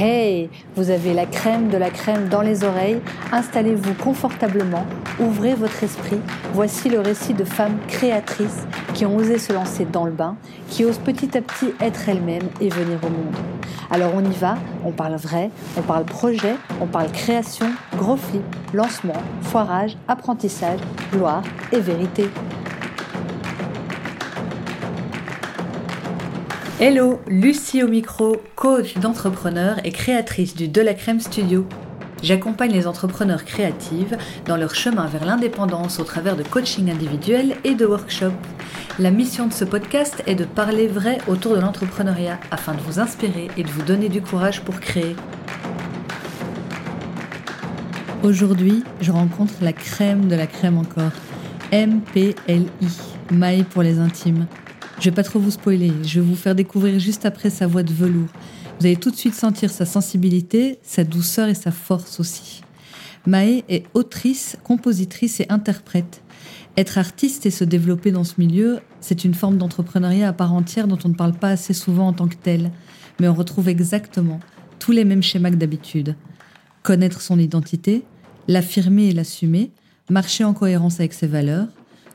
Hey, vous avez la crème de la crème dans les oreilles, installez-vous confortablement, ouvrez votre esprit, voici le récit de femmes créatrices qui ont osé se lancer dans le bain, qui osent petit à petit être elles-mêmes et venir au monde. Alors on y va, on parle vrai, on parle projet, on parle création, gros flip, lancement, foirage, apprentissage, gloire et vérité. Hello, Lucie au micro, coach d'entrepreneurs et créatrice du De la Crème Studio. J'accompagne les entrepreneurs créatives dans leur chemin vers l'indépendance au travers de coaching individuel et de workshops. La mission de ce podcast est de parler vrai autour de l'entrepreneuriat afin de vous inspirer et de vous donner du courage pour créer. Aujourd'hui, je rencontre la crème de la crème encore. MPLI, Maille pour les intimes. Je vais pas trop vous spoiler, je vais vous faire découvrir juste après sa voix de velours. Vous allez tout de suite sentir sa sensibilité, sa douceur et sa force aussi. Maë est autrice, compositrice et interprète. Être artiste et se développer dans ce milieu, c'est une forme d'entrepreneuriat à part entière dont on ne parle pas assez souvent en tant que tel, mais on retrouve exactement tous les mêmes schémas que d'habitude. Connaître son identité, l'affirmer et l'assumer, marcher en cohérence avec ses valeurs,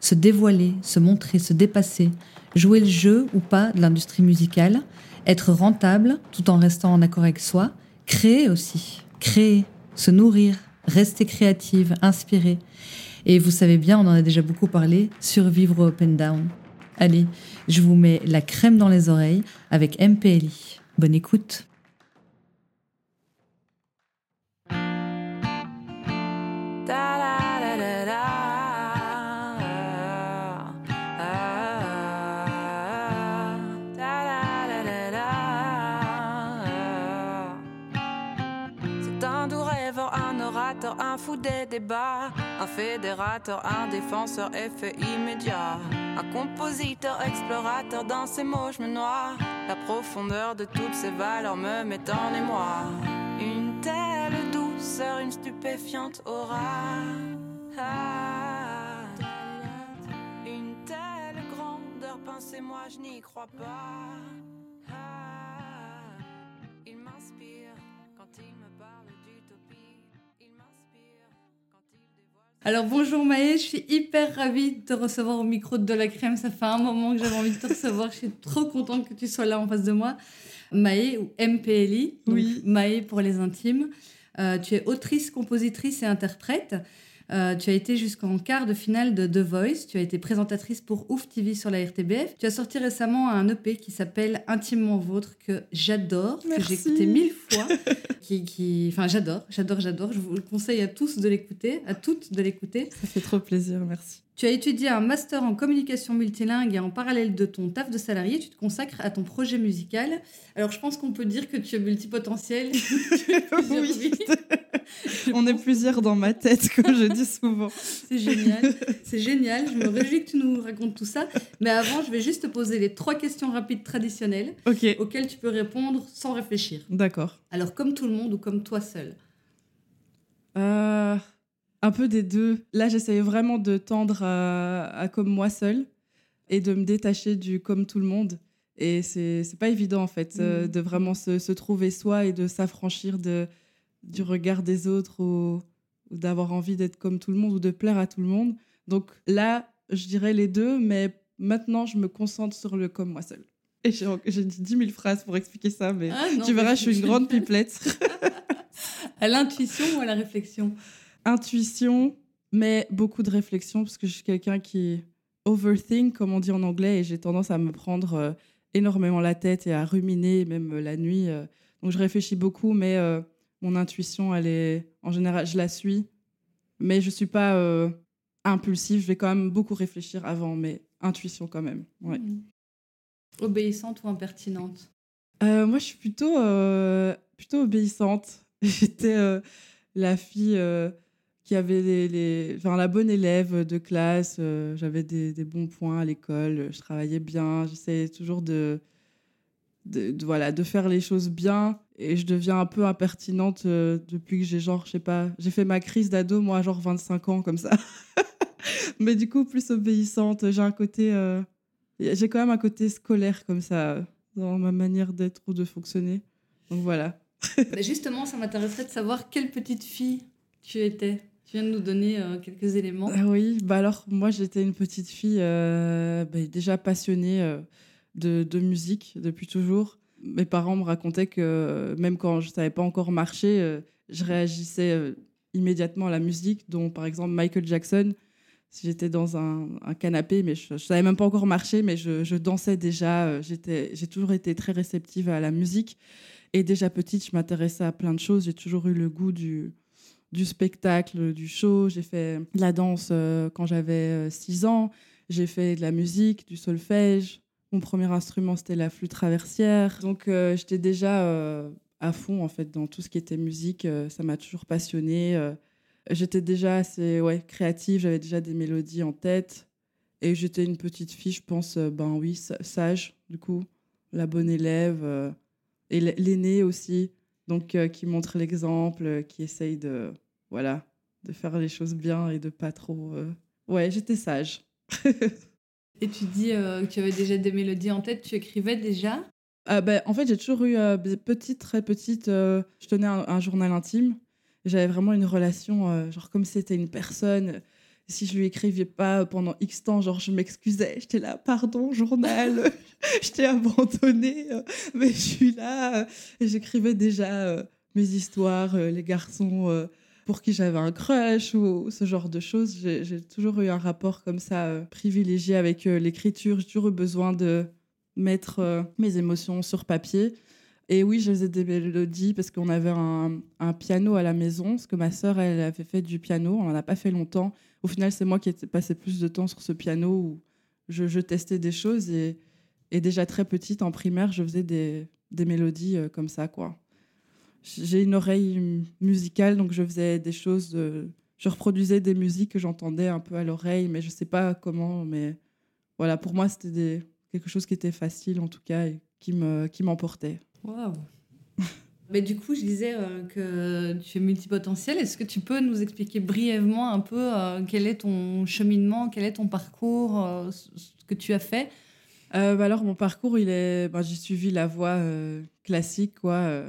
se dévoiler, se montrer, se dépasser, jouer le jeu ou pas de l'industrie musicale, être rentable tout en restant en accord avec soi, créer aussi, créer, se nourrir, rester créative, inspirer. Et vous savez bien, on en a déjà beaucoup parlé, survivre au up and down. Allez, je vous mets la crème dans les oreilles avec MPLI. Bonne écoute. Des débats, un fédérateur, un défenseur, effet immédiat, un compositeur, explorateur, dans ses mots je me noie, la profondeur de toutes ces valeurs me met en émoi, une telle douceur, une stupéfiante aura. une telle grandeur, pensez-moi, je n'y crois pas. il m'inspire quand il me Alors bonjour Maë, je suis hyper ravie de te recevoir au micro de, la crème. Ça fait un moment que j'avais envie de te recevoir. Je suis trop contente que tu sois là en face de moi. Maë ou MPLI, oui. Maë pour les intimes. Euh, tu es autrice, compositrice et interprète. Euh, tu as été jusqu'en quart de finale de The Voice. Tu as été présentatrice pour Ouf TV sur la RTBF. Tu as sorti récemment un EP qui s'appelle Intimement Vôtre que j'adore, que j'ai écouté mille fois. qui, qui... Enfin, j'adore, j'adore, j'adore. Je vous conseille à tous de l'écouter, à toutes de l'écouter. Ça fait trop plaisir, merci. Tu as étudié un master en communication multilingue et en parallèle de ton taf de salarié, tu te consacres à ton projet musical. Alors, je pense qu'on peut dire que tu es multipotentiel. oui. On est plusieurs dans ma tête, comme je dis souvent. C'est génial. C'est génial. Je me réjouis que tu nous racontes tout ça. Mais avant, je vais juste te poser les trois questions rapides traditionnelles auxquelles tu peux répondre sans réfléchir. D'accord. Alors, comme tout le monde ou comme toi seul euh... Un peu des deux. Là, j'essayais vraiment de tendre à, comme moi seule et de me détacher du comme tout le monde. Et c'est pas évident, en fait, euh, mmh. de vraiment se, trouver soi et de s'affranchir du regard des autres ou, d'avoir envie d'être comme tout le monde ou de plaire à tout le monde. Donc là, je dirais les deux, mais maintenant, je me concentre sur le comme moi seule. Et j'ai dit 10 000 phrases pour expliquer ça, mais ah tu verras, je suis une grande pipelette. à l'intuition ou à la réflexion? Intuition, mais beaucoup de réflexion, parce que je suis quelqu'un qui overthink, comme on dit en anglais, et j'ai tendance à me prendre euh, énormément la tête et à ruminer, même euh, la nuit. Euh. donc je réfléchis beaucoup, mais mon intuition, elle est, en général, je la suis, mais je suis pas impulsive. Je vais quand même beaucoup réfléchir avant, mais intuition quand même. Ouais. Mmh. Obéissante ou impertinente? Moi, je suis plutôt, plutôt obéissante. J'étais la fille qui avait les, enfin, la bonne élève de classe. Euh, j'avais des, des, bons points à l'école. Je travaillais bien. J'essayais toujours de, de, voilà, de faire les choses bien. Et je deviens un peu impertinente euh, depuis que j'ai genre, je sais pas, j'ai fait ma crise d'ado, moi, genre 25 ans, comme ça. Mais du coup, plus obéissante. J'ai un côté. Euh, j'ai quand même un côté scolaire comme ça dans ma manière d'être ou de fonctionner. Donc voilà. Justement, ça m'intéresserait de savoir quelle petite fille tu étais. Viens de nous donner euh, quelques éléments. Ah oui, bah alors moi j'étais une petite fille euh, bah, déjà passionnée euh, de, musique depuis toujours. Mes parents me racontaient que même quand je savais pas encore marcher, je réagissais immédiatement à la musique, dont par exemple Michael Jackson. Si j'étais dans un, canapé, mais je, ne savais même pas encore marcher, mais je, je dansais déjà. J'ai toujours été très réceptive à la musique. Et déjà petite, je m'intéressais à plein de choses. J'ai toujours eu le goût du, du spectacle, du show. J'ai fait de la danse euh, quand j'avais 6 euh, ans. J'ai fait de la musique, du solfège. Mon premier instrument, c'était la flûte traversière. Donc, euh, j'étais déjà à fond, en fait, dans tout ce qui était musique. ça m'a toujours passionnée. j'étais déjà assez créative. J'avais déjà des mélodies en tête. Et j'étais une petite fille, je pense, ben oui, sage, du coup. La bonne élève et l'aîné aussi, donc qui montre l'exemple, qui essaye de voilà de faire les choses bien et de pas trop. Euh, ouais, j'étais sage. et tu dis que tu avais déjà des mélodies en tête, tu écrivais déjà? Ah ben, En fait, j'ai toujours eu, petite, très petite, je tenais un, journal intime. J'avais vraiment une relation, genre comme si c'était une personne si je lui écrivais pas pendant X temps, genre je m'excusais, j'étais là, pardon, journal, je t'ai abandonné, euh, mais je suis là. Euh, et j'écrivais déjà euh, mes histoires, les garçons pour qui j'avais un crush ou ce genre de choses. J'ai toujours eu un rapport comme ça privilégié avec l'écriture. J'ai toujours eu besoin de mettre mes émotions sur papier. Et oui, je faisais des mélodies parce qu'on avait un, piano à la maison, parce que ma sœur, elle avait fait du piano, on n'en a pas fait longtemps. Au final, c'est moi qui ai passé plus de temps sur ce piano où je, testais des choses. Et, déjà très petite, en primaire, je faisais des, des mélodies euh, comme ça, quoi. J'ai une oreille musicale, donc je faisais des choses... je reproduisais des musiques que j'entendais un peu à l'oreille, mais je ne sais pas comment. Mais voilà, pour moi, c'était quelque chose qui était facile, en tout cas, et qui m'emportait. Qui Waouh mais du coup, je disais euh, que tu es multipotentiel. Est-ce que tu peux nous expliquer brièvement un peu euh, quel est ton cheminement, quel est ton parcours, euh, ce que tu as fait? Bah Alors, mon parcours, il est, bah, j'ai suivi la voie classique, quoi.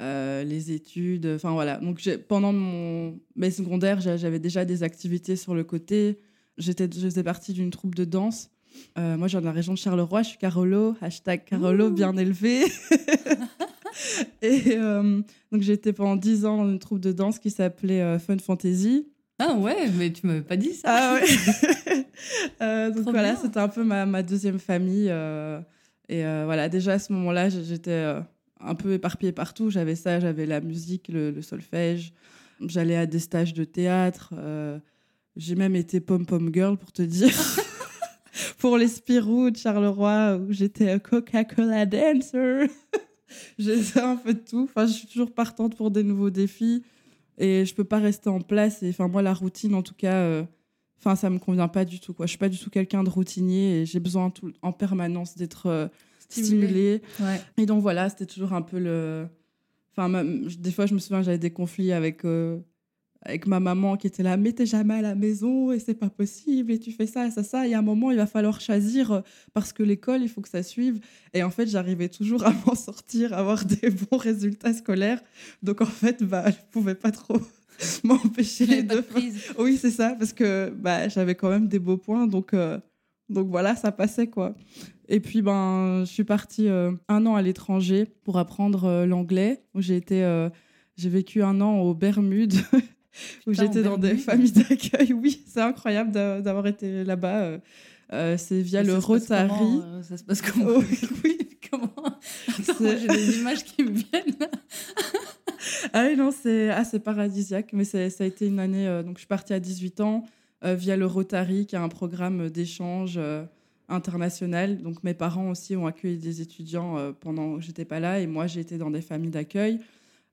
Les études, enfin voilà. Donc pendant mon, mes secondaires, j'avais déjà des activités sur le côté. J'étais, je faisais partie d'une troupe de danse euh, moi, je viens de la région de Charleroi, je suis Carolo, hashtag Carolo bien élevé. et euh, donc, été pendant 10 ans dans une troupe de danse qui s'appelait euh, Fun Fantasy. Ah ouais, mais tu m'avais pas dit ça. Ah ouais. donc voilà, c'était un peu ma, ma deuxième famille. et voilà, déjà à ce moment-là, j'étais un peu éparpillée partout. J'avais ça, j'avais la musique, le, le solfège. J'allais à des stages de théâtre. j'ai même été pom-pom girl pour te dire. pour les Spirou de Charleroi où j'étais Coca-Cola dancer. j'ai fait un peu de tout. Enfin, je suis toujours partante pour des nouveaux défis et je peux pas rester en place. Et enfin, moi, la routine, en tout cas, euh, enfin, ça me convient pas du tout. Quoi. Je suis pas du tout quelqu'un de routinier et j'ai besoin tout, en permanence d'être stimulée. Et donc voilà, c'était toujours un peu le. Enfin, des fois, je me souviens, j'avais des conflits avec euh, avec ma maman qui était là, mais t'es jamais à la maison et c'est pas possible et tu fais ça, ça, ça. Et à un moment, il va falloir choisir euh, parce que l'école, il faut que ça suive. Et en fait, j'arrivais toujours à m'en sortir, à avoir des bons résultats scolaires. Donc en fait, bah, je pouvais pas trop m'empêcher de. Oui, c'est ça, parce que bah, j'avais quand même des beaux points. Donc, euh, donc voilà, ça passait quoi. Et puis, ben, je suis partie euh, un an à l'étranger pour apprendre l'anglais. J'ai été. j'ai vécu un an aux Bermudes où j'étais dans des familles d'accueil. Oui, c'est incroyable d'avoir été là-bas. Euh, euh, c'est via le Rotary. Euh, ça se passe comment? Oh, Oui, comment? J'ai des images qui me viennent? ah oui, non, c'est assez paradisiaque. Mais ça a été une année. donc, je suis partie à 18 ans via le Rotary, qui est un programme d'échange international. Donc, mes parents aussi ont accueilli des étudiants pendant que j'étais pas là. Et moi, j'ai été dans des familles d'accueil.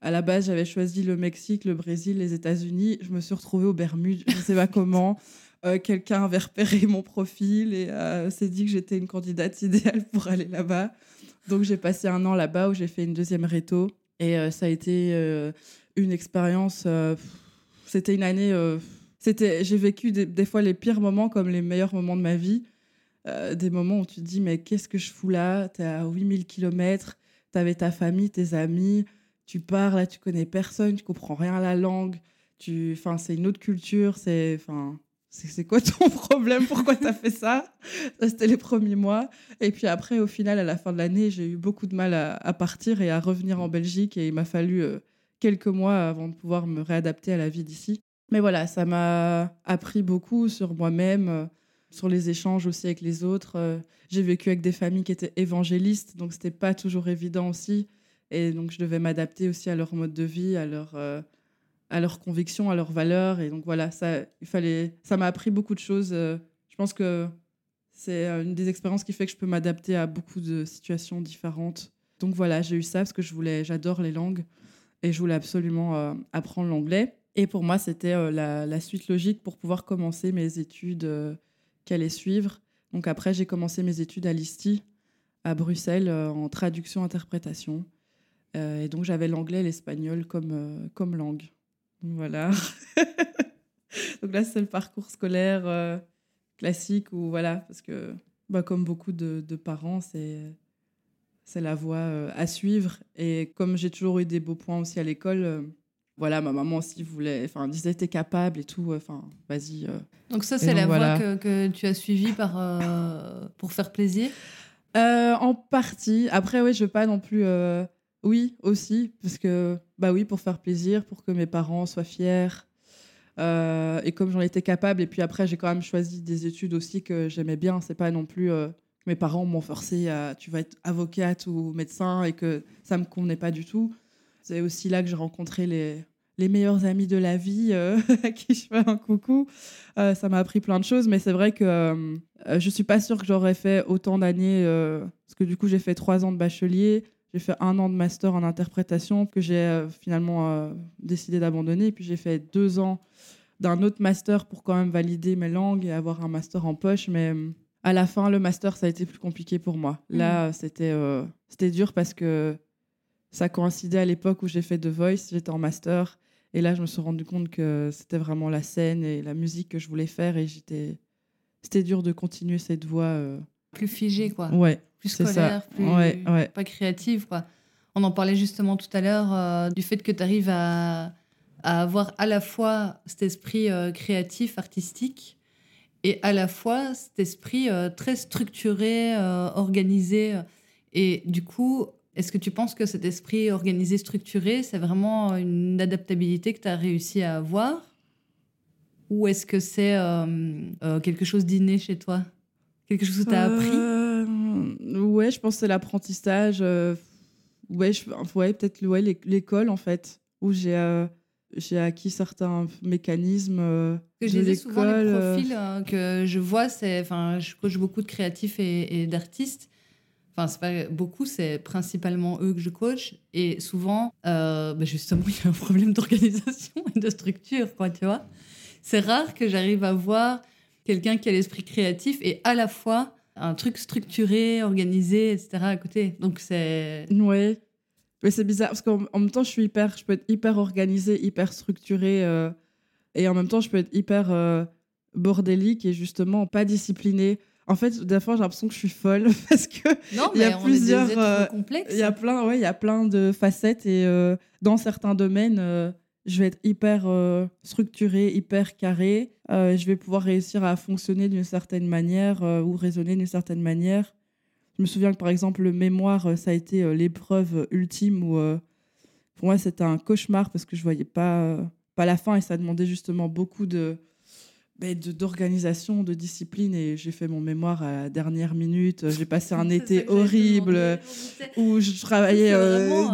À la base, j'avais choisi le Mexique, le Brésil, les États-Unis. Je me suis retrouvée aux Bermudes, je ne sais pas comment. Euh, quelqu'un avait repéré mon profil et euh, s'est dit que j'étais une candidate idéale pour aller là-bas. Donc j'ai passé un an là-bas où j'ai fait une deuxième réto et euh, ça a été une expérience. c'était une année. C'était, j'ai vécu des, fois les pires moments comme les meilleurs moments de ma vie. des moments où tu te dis mais qu'est-ce que je fous là? T'es à 8000 km, t'avais ta famille, tes amis tu pars là, tu connais personne, tu comprends rien à la langue, tu, enfin, c'est une autre culture, c'est, enfin, c'est quoi ton problème? Pourquoi tu as fait ça? Ça, c'était les premiers mois. Et puis après, au final, à la fin de l'année, j'ai eu beaucoup de mal à, partir et à revenir en Belgique. Et il m'a fallu euh, quelques mois avant de pouvoir me réadapter à la vie d'ici. Mais voilà, ça m'a appris beaucoup sur moi-même, euh, sur les échanges aussi avec les autres. Euh, j'ai vécu avec des familles qui étaient évangélistes, donc c'était pas toujours évident aussi. Et donc je devais m'adapter aussi à leur mode de vie, à leur à leurs convictions, à leurs valeurs. Et donc voilà, ça, il fallait, ça m'a appris beaucoup de choses. Euh, je pense que c'est euh, une des expériences qui fait que je peux m'adapter à beaucoup de situations différentes. Donc voilà, j'ai eu ça parce que je voulais, j'adore les langues et je voulais absolument euh, apprendre l'anglais. Et pour moi, c'était la, suite logique pour pouvoir commencer mes études qu'elle suivre. Donc après, j'ai commencé mes études à l'ISTI, à Bruxelles, en traduction-interprétation. et donc j'avais l'anglais et l'espagnol comme, comme langue. Voilà. Donc là, c'est le parcours scolaire euh, classique où, voilà, parce que, bah, comme beaucoup de, parents, c'est c'est la voie euh, à suivre. Et comme j'ai toujours eu des beaux points aussi à l'école, euh, voilà, ma maman aussi voulait, enfin, disait t'es capable et tout, enfin, vas-y. donc ça, c'est la voie que, que, tu as suivie par, pour faire plaisir? En partie. Après, oui, je veux pas non plus oui, aussi, parce que, bah oui, pour faire plaisir, pour que mes parents soient fiers. Euh, et comme j'en étais capable, et puis après, j'ai quand même choisi des études aussi que j'aimais bien. C'est pas non plus euh, que mes parents m'ont forcé à tu vas être avocate ou médecin et que ça me convenait pas du tout. C'est aussi là que j'ai rencontré les, les meilleurs amis de la vie euh, à qui je fais un coucou. ça m'a appris plein de choses, mais c'est vrai que je suis pas sûre que j'aurais fait autant d'années, parce que du coup, j'ai fait trois ans de bachelier. J'ai fait un an de master en interprétation que j'ai euh, finalement euh, décidé d'abandonner. puis j'ai fait deux ans d'un autre master pour quand même valider mes langues et avoir un master en poche. Mais euh, à la fin, le master, ça a été plus compliqué pour moi. Là, mm. c'était c'était dur parce que ça coïncidait à l'époque où j'ai fait The Voice. J'étais en master. Et là, je me suis rendu compte que c'était vraiment la scène et la musique que je voulais faire. Et j'étais... c'était dur de continuer cette voie. Plus figée, quoi. Ouais plus scolaire, plus pas créative. Quoi. On en parlait justement tout à l'heure euh, du fait que tu arrives à, avoir à la fois cet esprit euh, créatif, artistique, et à la fois cet esprit euh, très structuré, organisé. Et du coup, est-ce que tu penses que cet esprit organisé, structuré, c'est vraiment une adaptabilité que tu as réussi à avoir? Ou est-ce que c'est quelque chose d'inné chez toi? Quelque chose que tu as appris ouais, je pense que c'est l'apprentissage. Euh, ouais, ouais peut-être ouais, l'école, en fait, où j'ai euh, j'ai acquis certains mécanismes euh, que je disais souvent les profils que je vois c'est enfin je coach beaucoup de créatifs et, d'artistes enfin c'est pas beaucoup c'est principalement eux que je coach et souvent bah, justement il y a un problème d'organisation et de structure quoi tu vois c'est rare que j'arrive à voir quelqu'un qui a l'esprit créatif et à la fois un truc structuré, organisé, etc. à côté. Donc c'est. Ouais. Mais c'est bizarre parce qu'en même temps, je suis hyper, je peux être hyper organisée, hyper structurée, euh, et en même temps, je peux être hyper euh, bordélique et justement pas disciplinée. En fait, fois, j'ai l'impression que je suis folle parce que non, il y a plusieurs, euh, il y a plein, ouais, il y a plein de facettes et dans certains domaines je vais être hyper euh, structuré, hyper carré. Euh, je vais pouvoir réussir à fonctionner d'une certaine manière euh, ou raisonner d'une certaine manière. Je me souviens que par exemple, le mémoire, ça a été l'épreuve ultime où pour moi c'était un cauchemar parce que je voyais pas, pas la fin et ça demandait justement beaucoup de, d'organisation, de, discipline. Et j'ai fait mon mémoire à la dernière minute. J'ai passé un été horrible où je travaillais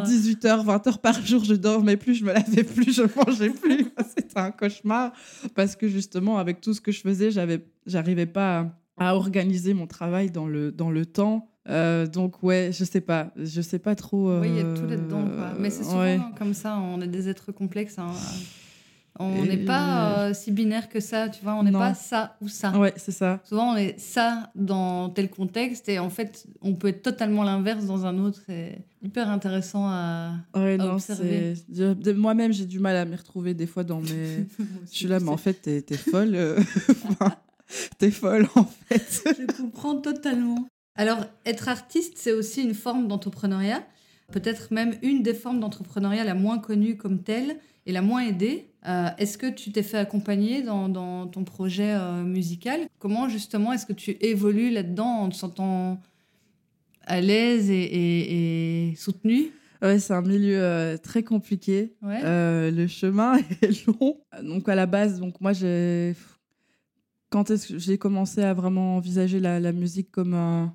18 h 20 h par jour. Je dormais plus, je me lavais plus, je mangeais plus. C'était un cauchemar parce que justement, avec tout ce que je faisais, j'avais, j'arrivais pas à, organiser mon travail dans le, dans le temps. Euh, donc ouais, je sais pas, je sais pas trop. Oui, il y a tout là-dedans. Mais c'est souvent comme ça, on est des êtres complexes. Hein. On n'est pas euh, si binaire que ça, tu vois. On n'est pas ça ou ça. Ouais, c'est ça. Souvent, on est ça dans tel contexte et en fait, on peut être totalement l'inverse dans un autre. C'est hyper intéressant à, ouais, non, observer. Moi-même, j'ai du mal à me retrouver des fois dans mes. je suis là, mais en fait, t'es es folle. Euh, t'es folle, en fait. je comprends totalement. Alors, être artiste, c'est aussi une forme d'entrepreneuriat. peut-être même une des formes d'entrepreneuriat la moins connue comme telle et la moins aidée. Euh, est-ce que tu t'es fait accompagner dans, ton projet euh, musical? Comment justement est-ce que tu évolues là-dedans en te sentant à l'aise et, soutenu Ouais, c'est un milieu euh, très compliqué. le chemin est long. Donc à la base, donc moi j'ai quand est-ce que j'ai commencé à vraiment envisager la, la musique comme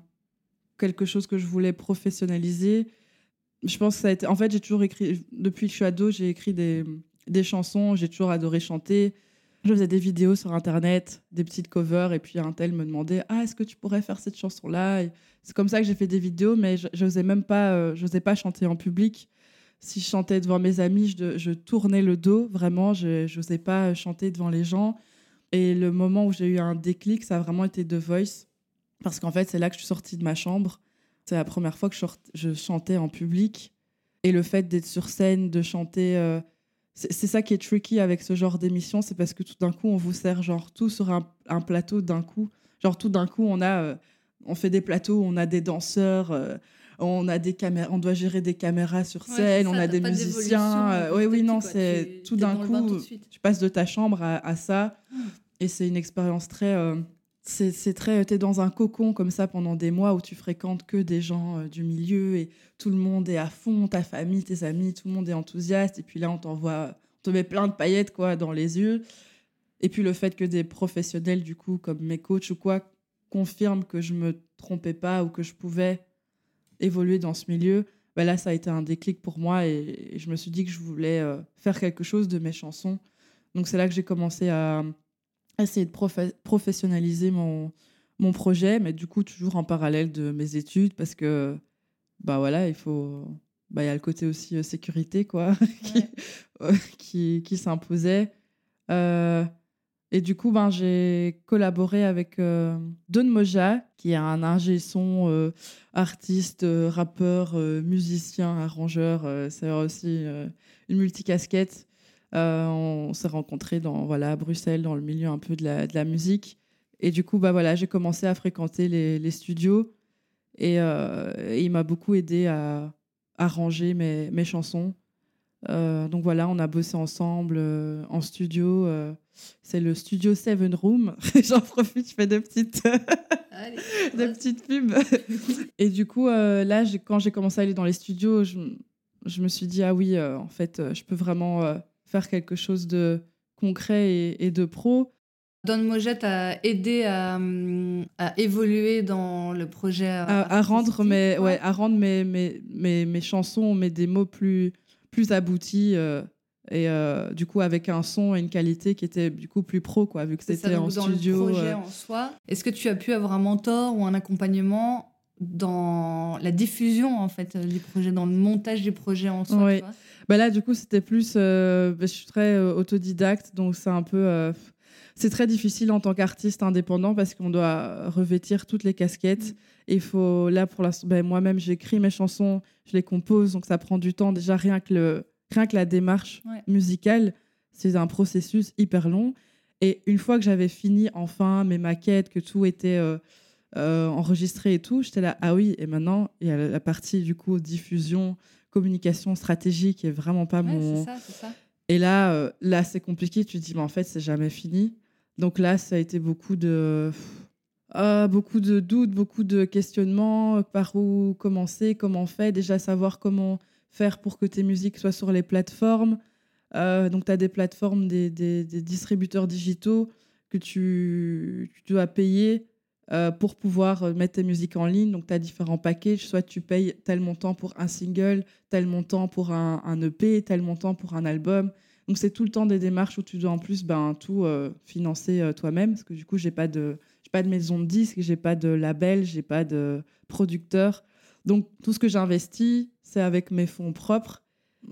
quelque chose que je voulais professionnaliser? Je pense que ça a été. En fait, j'ai toujours écrit. Depuis que je suis ado, j'ai écrit des, des chansons. J'ai toujours adoré chanter. Je faisais des vidéos sur Internet, des petites covers. Et puis un tel me demandait Ah, est-ce que tu pourrais faire cette chanson-là? C'est comme ça que j'ai fait des vidéos, mais je n'osais même pas, euh, pas chanter en public. Si je chantais devant mes amis, je, je tournais le dos. Vraiment, je n'osais pas chanter devant les gens. Et le moment où j'ai eu un déclic, ça a vraiment été The Voice. Parce qu'en fait, c'est là que je suis sortie de ma chambre. C'est la première fois que je chantais en public. Et le fait d'être sur scène, de chanter. Euh, c'est ça qui est tricky avec ce genre d'émission, c'est parce que tout d'un coup, on vous sert genre tout sur un, plateau d'un coup. Genre tout d'un coup, on a. Euh, on fait des plateaux, on a des danseurs, euh, on a des caméras, on doit gérer des caméras sur scène, on a des musiciens. oui, oui, non, c'est tout d'un coup, tu passes de ta chambre à, ça, ah. et c'est une expérience très c'est très es dans un cocon comme ça pendant des mois où tu fréquentes que des gens euh, du milieu et tout le monde est à fond ta famille tes amis tout le monde est enthousiaste et puis là on t'envoie on te met plein de paillettes quoi dans les yeux. Et puis le fait que des professionnels du coup comme mes coachs ou quoi confirment que je me trompais pas ou que je pouvais évoluer dans ce milieu ben là ça a été un déclic pour moi et, je me suis dit que je voulais euh, faire quelque chose de mes chansons. Donc c'est là que j'ai commencé à essayer de professionnaliser mon, mon projet, mais du coup, toujours en parallèle de mes études, parce que, bah voilà, il faut. Bah, il y a le côté aussi euh, sécurité, quoi, qui, qui, s'imposait. Euh, et du coup, ben, j'ai collaboré avec euh, Don Moja, qui est un ingé son, artiste, rappeur, musicien, arrangeur. c'est aussi une multicasquette. Euh, on s'est rencontrés dans, voilà, à Bruxelles, dans le milieu un peu de la, de la musique. Et du coup, bah, voilà, j'ai commencé à fréquenter les, les studios. Et, euh, il m'a beaucoup aidé à arranger mes, mes chansons. Euh, donc voilà, on a bossé ensemble en studio. c'est le studio Seven Room. J'en profite, je fais des petites, des petites pubs. et du coup, là, quand j'ai commencé à aller dans les studios, je, je me suis dit, ah oui, en fait, je peux vraiment faire quelque chose de concret et, de pro. Don Mojette a aidé à, à, évoluer dans le projet. À, rendre, mes, ouais, à rendre mes, mes, mes, mes, chansons, mes démos plus, plus abouties. Euh, et euh, du coup, avec un son et une qualité qui était du coup plus pro, quoi, vu que c'était en dans studio. Le projet euh. en soi. Est-ce que tu as pu avoir un mentor ou un accompagnement dans la diffusion en fait du projet, dans le montage du projet en soi. Bah là, du coup, c'était plus. Euh, bah, je suis très euh, autodidacte, donc c'est un peu. Euh, c'est très difficile en tant qu'artiste indépendant parce qu'on doit revêtir toutes les casquettes. Et il faut. Là, pour l'instant, bah, moi-même, j'écris mes chansons, je les compose, donc ça prend du temps. Déjà, rien que, le, rien que la démarche musicale, c'est un processus hyper long. Et une fois que j'avais fini enfin mes maquettes, que tout était. enregistré et tout, j'étais là, ah oui, et maintenant, il y a la partie du coup diffusion, communication stratégique est vraiment pas mon. Ça, ça. Et là, euh, là c'est compliqué. Tu te dis, mais en fait, c'est jamais fini. Donc là, ça a été beaucoup de. Euh, beaucoup de doutes, beaucoup de questionnements, par où commencer, comment faire, déjà savoir comment faire pour que tes musiques soient sur les plateformes. Euh, donc tu as des plateformes, des, des, des, distributeurs digitaux que tu, tu dois payer euh, pour pouvoir euh, mettre tes musiques en ligne. Donc, tu as différents packages. Soit tu payes tel montant pour un single, tel montant pour un, EP, tel montant pour un album. Donc, c'est tout le temps des démarches où tu dois en plus ben, tout euh, financer toi-même. Parce que du coup, j'ai pas pas de maison de disques, j'ai pas de label, j'ai pas de producteur. Donc, tout ce que j'investis, c'est avec mes fonds propres.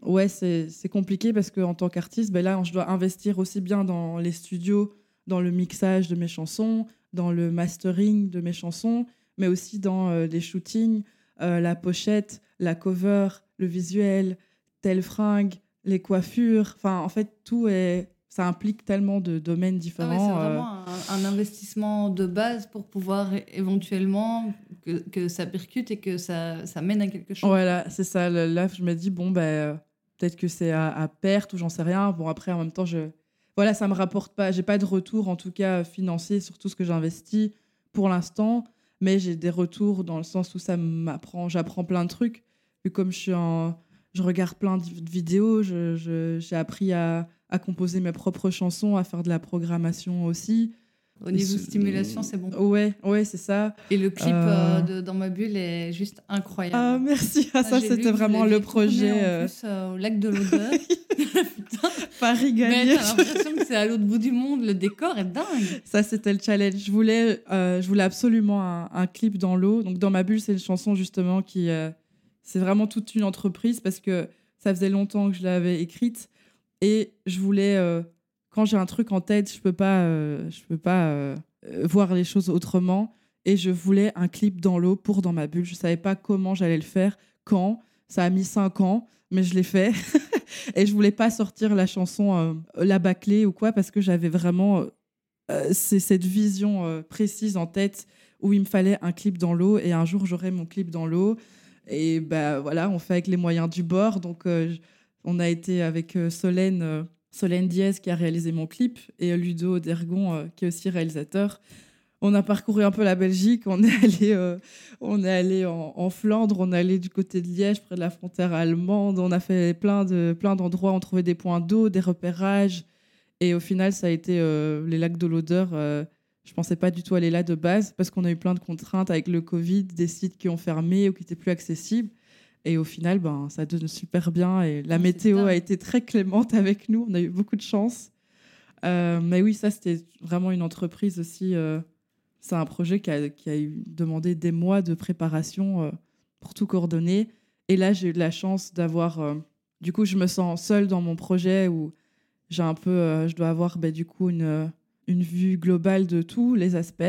Ouais, c'est compliqué parce qu'en tant qu'artiste, ben là, je dois investir aussi bien dans les studios, dans le mixage de mes chansons, dans le mastering de mes chansons, mais aussi dans euh, les shootings, euh, la pochette, la cover, le visuel, telle fringue, les coiffures. Enfin, en fait, tout est. Ça implique tellement de domaines différents. c'est euh. vraiment un, investissement de base pour pouvoir éventuellement que, que ça percute et que ça, ça mène à quelque chose. Voilà, c'est ça. Là, je me dis, bon, ben, euh, peut-être que c'est à, à perte ou j'en sais rien. Bon, après, en même temps, je. Voilà, ça me rapporte pas. J'ai pas de retour, en tout cas financier, sur tout ce que j'investis pour l'instant. Mais j'ai des retours dans le sens où ça m'apprend. J'apprends plein de trucs. Vu comme je suis en. Je regarde plein de vidéos. J'ai appris à composer mes propres chansons, à faire de la programmation aussi. Au niveau Ce- stimulation, c'est bon. Ouais, ouais, c'est ça. Et le clip Euh. euh, de Dans ma bulle est juste incroyable. Ah, merci. Ah, Ah, ça, c'était vraiment le projet. en euh, plus, euh, au lac de l'odeur. Putain, Paris mais gagné. t'as l'impression que c'est à l'autre bout du monde. Le décor est dingue. Ça, c'était le challenge. Je voulais, je voulais absolument un, un clip dans l'eau. Donc, dans ma bulle, c'est une chanson justement qui. c'est vraiment toute une entreprise parce que ça faisait longtemps que je l'avais écrite. Et je voulais. Quand j'ai un truc en tête, je peux pas, euh, je peux pas euh, voir les choses autrement. Et je voulais un clip dans l'eau pour dans ma bulle. Je savais pas comment j'allais le faire, quand. Ça a mis cinq ans, mais je l'ai fait. et je voulais pas sortir la chanson euh, la bâclée ou quoi parce que j'avais vraiment cette vision précise en tête où il me fallait un clip dans l'eau et un jour j'aurai mon clip dans l'eau et bah voilà on fait avec les moyens du bord donc on a été avec Solène Solène Diez qui a réalisé mon clip et Ludo Dergon euh, qui est aussi réalisateur on a parcouru un peu la Belgique on est allé euh, on est allé en, en Flandre on est allé du côté de Liège près de la frontière allemande on a fait plein de plein d'endroits on trouvait des points d'eau des repérages et au final, ça a été euh, les lacs de l'odeur. euh, je pensais pas du tout aller là de base parce qu'on a eu plein de contraintes avec le Covid, des sites qui ont fermé ou qui étaient plus accessibles. Et au final, ben, ça donne super bien. Et la météo a été très clémente avec nous. On a eu beaucoup de chance. Euh, mais oui, ça, c'était vraiment une entreprise aussi. euh, c'est un projet qui a, qui a demandé des mois de préparation euh, pour tout coordonner. Et là, j'ai eu de la chance d'avoir. du coup, je me sens seule dans mon projet où j'ai un peu. je dois avoir ben, du coup une, une vue globale de tous les aspects.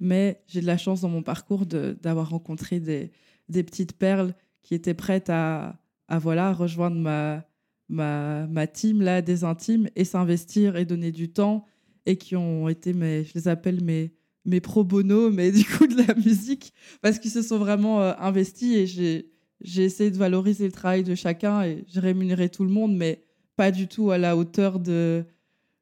Mais j'ai de la chance dans mon parcours de- d'avoir rencontré des, des petites perles qui étaient prêtes à, voilà, rejoindre ma, team là, des intimes et s'investir et donner du temps et qui ont été, mes, je les appelle mes, mes pro bono, mais du coup de la musique, parce qu'ils se sont vraiment euh, investis et j'ai j'ai essayé de valoriser le travail de chacun et j'ai rémunéré tout le monde, mais pas du tout à la hauteur de,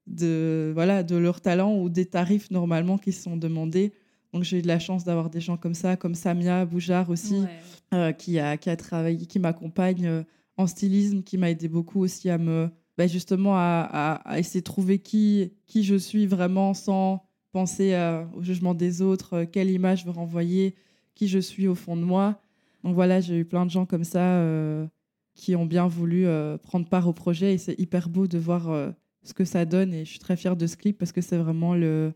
de, voilà, de leur talent ou des tarifs normalement qui sont demandés. Donc j'ai eu de la chance d'avoir des gens comme ça, comme Samia Boujard aussi, Ouais. euh, qui, a, qui a travaillé, qui m'accompagne euh, en stylisme, qui m'a aidé beaucoup aussi à me, bah, justement, à, à- à essayer de trouver qui, qui je suis vraiment sans penser à- au jugement des autres, euh, quelle image je veux renvoyer, qui je suis au fond de moi. Donc voilà, j'ai eu plein de gens comme ça euh, qui ont bien voulu euh, prendre part au projet et c'est hyper beau de voir euh, ce que ça donne et je suis très fière de ce clip parce que c'est vraiment le...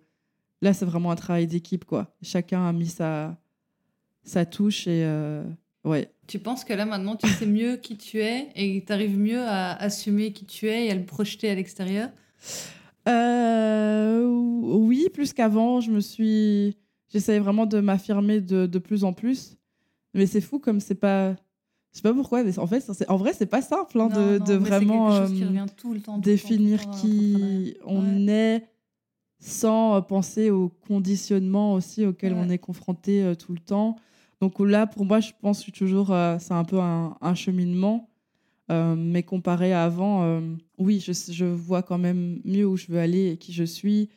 Là, c'est vraiment un travail d'équipe, quoi. Chacun a mis sa, sa touche et... euh, ouais, Tu penses que là maintenant tu sais mieux qui tu es et tu arrives mieux à assumer qui tu es et à le projeter à l'extérieur? Euh, oui, plus qu'avant, je me suis. J'essayais vraiment de m'affirmer de, de plus en plus. Mais c'est fou comme c'est pas. Je sais pas pourquoi, mais en fait, en vrai, c'est pas simple hein, Non, de, non, de mais vraiment c'est quelque chose qui revient tout le temps, tout le temps, définir le temps qui on est sans euh, penser au conditionnement aussi auquel on est confronté euh, tout le temps. Donc là, pour moi, je pense que toujours, euh, c'est un peu un, un cheminement. Euh, mais comparé à avant, euh, oui, je, je vois quand même mieux où je veux aller et qui je suis.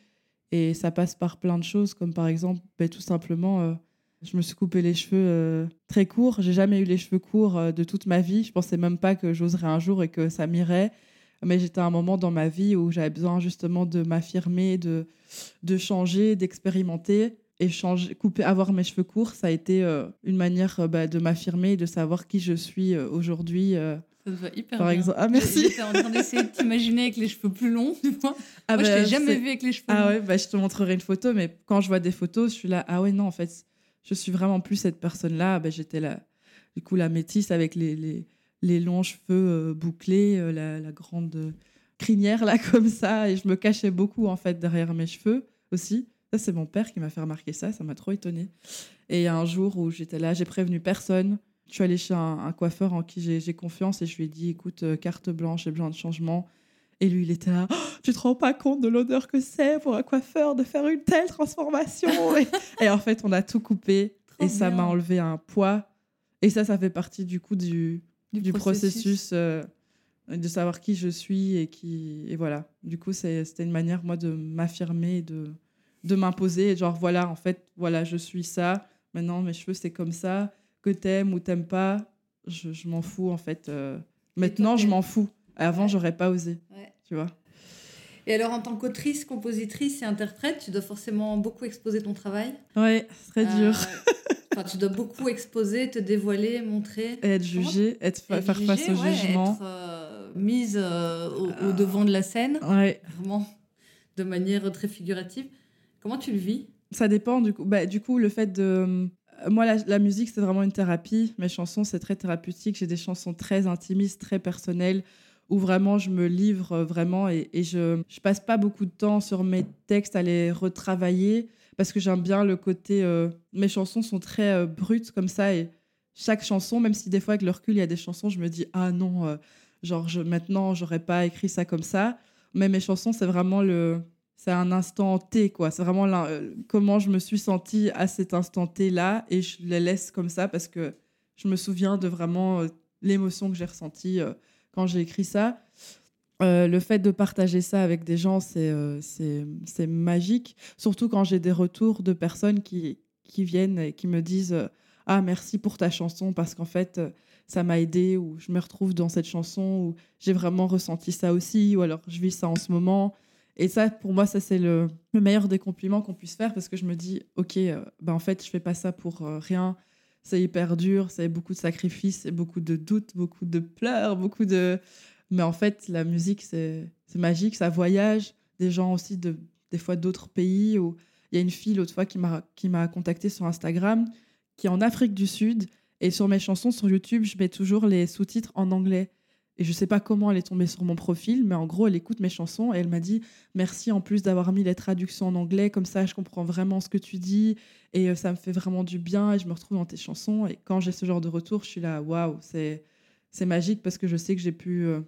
Et ça passe par plein de choses, comme par exemple, ben, tout simplement, euh, je me suis coupé les cheveux très courts. J'ai jamais eu les cheveux courts de toute ma vie. Je pensais même pas que j'oserais un jour et que ça m'irait. Mais j'étais à un moment dans ma vie où j'avais besoin justement de m'affirmer, de, de changer, d'expérimenter. Et changer, couper, avoir mes cheveux courts, ça a été euh, une manière euh, bah, de m'affirmer et de savoir qui je suis euh, aujourd'hui. Ça te va hyper Par bien. exemple- Ah, merci. J'étais en train d'essayer de t'imaginer avec les cheveux plus longs, tu vois. Ah, Moi, je bah, t'ai jamais vu avec les cheveux Ah longs. ouais, bah, je te montrerai une photo, mais quand je vois des photos, je suis là, ah ouais, non, en fait, je suis vraiment plus cette personne-là. Bah, J'étais là, du coup, la métisse avec les, les, les longs cheveux euh, bouclés, euh, la, la grande crinière, là, comme ça, et je me cachais beaucoup, en fait, derrière mes cheveux aussi. Ça, c'est mon père qui m'a fait remarquer ça, ça m'a trop étonnée. Et un jour où j'étais là, j'ai prévenu personne. Je suis allée chez un, un coiffeur en qui j'ai confiance et je lui ai dit, écoute, euh, carte blanche, j'ai besoin de changement. Et lui, il était là, Oh, tu te rends pas compte de l'odeur que c'est pour un coiffeur de faire une telle transformation. et, en fait, on a tout coupé. et ça m'a enlevé un poids. Et ça, ça fait partie du coup du, du, processus, euh, de savoir qui je suis et qui et voilà. Du coup, c'était une manière moi de m'affirmer, de de m'imposer, et genre voilà, en fait, voilà, je suis ça. Maintenant, mes cheveux c'est comme ça. Que t'aimes ou t'aimes pas, je, je m'en fous en fait. euh. Maintenant, je m'en fous. Avant, Ouais. j'aurais pas osé, Ouais. tu vois? Et alors, en tant qu'autrice, compositrice et interprète, tu dois forcément beaucoup exposer ton travail. Ouais, c'est très dur. Euh, Enfin, tu dois beaucoup exposer, te dévoiler, montrer. Et être jugée, être fa- être faire face au jugée, ouais, jugement. Être euh, mise euh, au, au devant de la scène, Ouais. vraiment de manière très figurative. Comment tu le vis? Ça dépend du coup. Bah, du coup, le fait de. Moi, la, la musique, c'est vraiment une thérapie. Mes chansons, c'est très thérapeutique. J'ai des chansons très intimistes, très personnelles, où vraiment je me livre euh, vraiment et, je je passe pas beaucoup de temps sur mes textes à les retravailler parce que j'aime bien le côté. euh, mes chansons sont très euh, brutes comme ça et chaque chanson, même si des fois avec le recul, il y a des chansons, je me dis ah non, euh, genre je, maintenant j'aurais pas écrit ça comme ça. Mais mes chansons, c'est vraiment le c'est un instant T, quoi. C'est vraiment euh, comment je me suis sentie à cet instant T-là et je les laisse comme ça parce que je me souviens de vraiment l'émotion que j'ai ressentie quand j'ai écrit ça. Euh, le fait de partager ça avec des gens, c'est euh, magique. Surtout quand j'ai des retours de personnes qui, qui viennent et qui me disent euh, Ah, merci pour ta chanson parce qu'en fait, euh, ça m'a aidé ou je me retrouve dans cette chanson ou j'ai vraiment ressenti ça aussi ou alors je vis ça en ce moment. Et ça, pour moi, ça, c'est le, le meilleur des compliments qu'on puisse faire parce que je me dis, OK, ben, en fait, je fais pas ça pour rien. C'est hyper dur, c'est beaucoup de sacrifices, c'est beaucoup de doutes, beaucoup de pleurs, beaucoup de. Mais en fait, la musique, c'est magique, ça voyage. Des gens aussi, de, des fois, d'autres pays. Où... Il y a une fille, l'autre fois, qui m'a qui m'a contacté sur Instagram, qui est en Afrique du Sud. Et sur mes chansons sur YouTube, je mets toujours les sous-titres en anglais. Et je sais pas comment elle est tombée sur mon profil, mais en gros, elle écoute mes chansons et elle m'a dit merci en plus d'avoir mis les traductions en anglais, comme ça je comprends vraiment ce que tu dis et euh, ça me fait vraiment du bien et je me retrouve dans tes chansons. Et quand j'ai ce genre de retour, je suis là waouh, c'est magique parce que je sais que j'ai pu euh,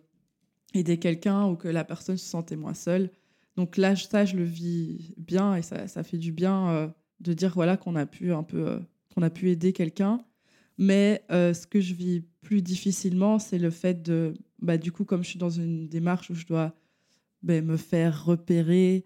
aider quelqu'un ou que la personne se sentait moins seule. Donc là, ça, je le vis bien et ça, ça fait du bien euh, de dire voilà qu'on a pu un peu qu'on a pu aider quelqu'un. Mais euh, ce que je vis plus difficilement, c'est le fait de, bah, du coup, comme je suis dans une démarche où je dois ben, me faire repérer,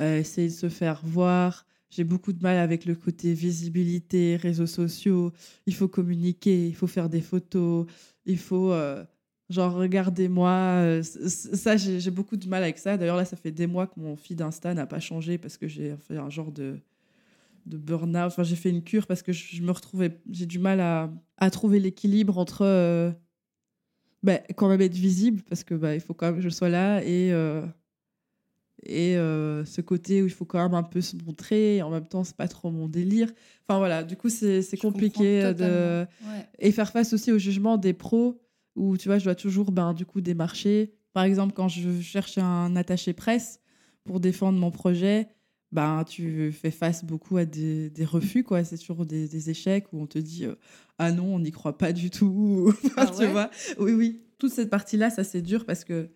euh, essayer de se faire voir. J'ai beaucoup de mal avec le côté visibilité, réseaux sociaux. Il faut communiquer, il faut faire des photos, il faut, euh, genre, regardez-moi. Ça, j'ai beaucoup de mal avec ça. D'ailleurs, là, ça fait des mois que mon feed Insta n'a pas changé parce que j'ai fait un genre de de burn-out. Enfin, j'ai fait une cure parce que je, je me retrouvais, j'ai du mal à, à trouver l'équilibre entre euh, ben, quand même être visible parce que bah, il faut quand même que je sois là et euh, et euh, ce côté où il faut quand même un peu se montrer et en même temps c'est pas trop mon délire. Enfin voilà, du coup c'est compliqué comprends de. Ouais. et faire face aussi au jugement des pros où tu vois je dois toujours ben du coup démarcher. Par exemple quand je cherche un attaché presse pour défendre mon projet, ben tu fais face beaucoup à des, des refus quoi. C'est toujours des, des échecs où on te dit euh, ah non on n'y croit pas du tout. Ah tu ouais? vois Oui oui. Toute cette partie là ça c'est dur parce que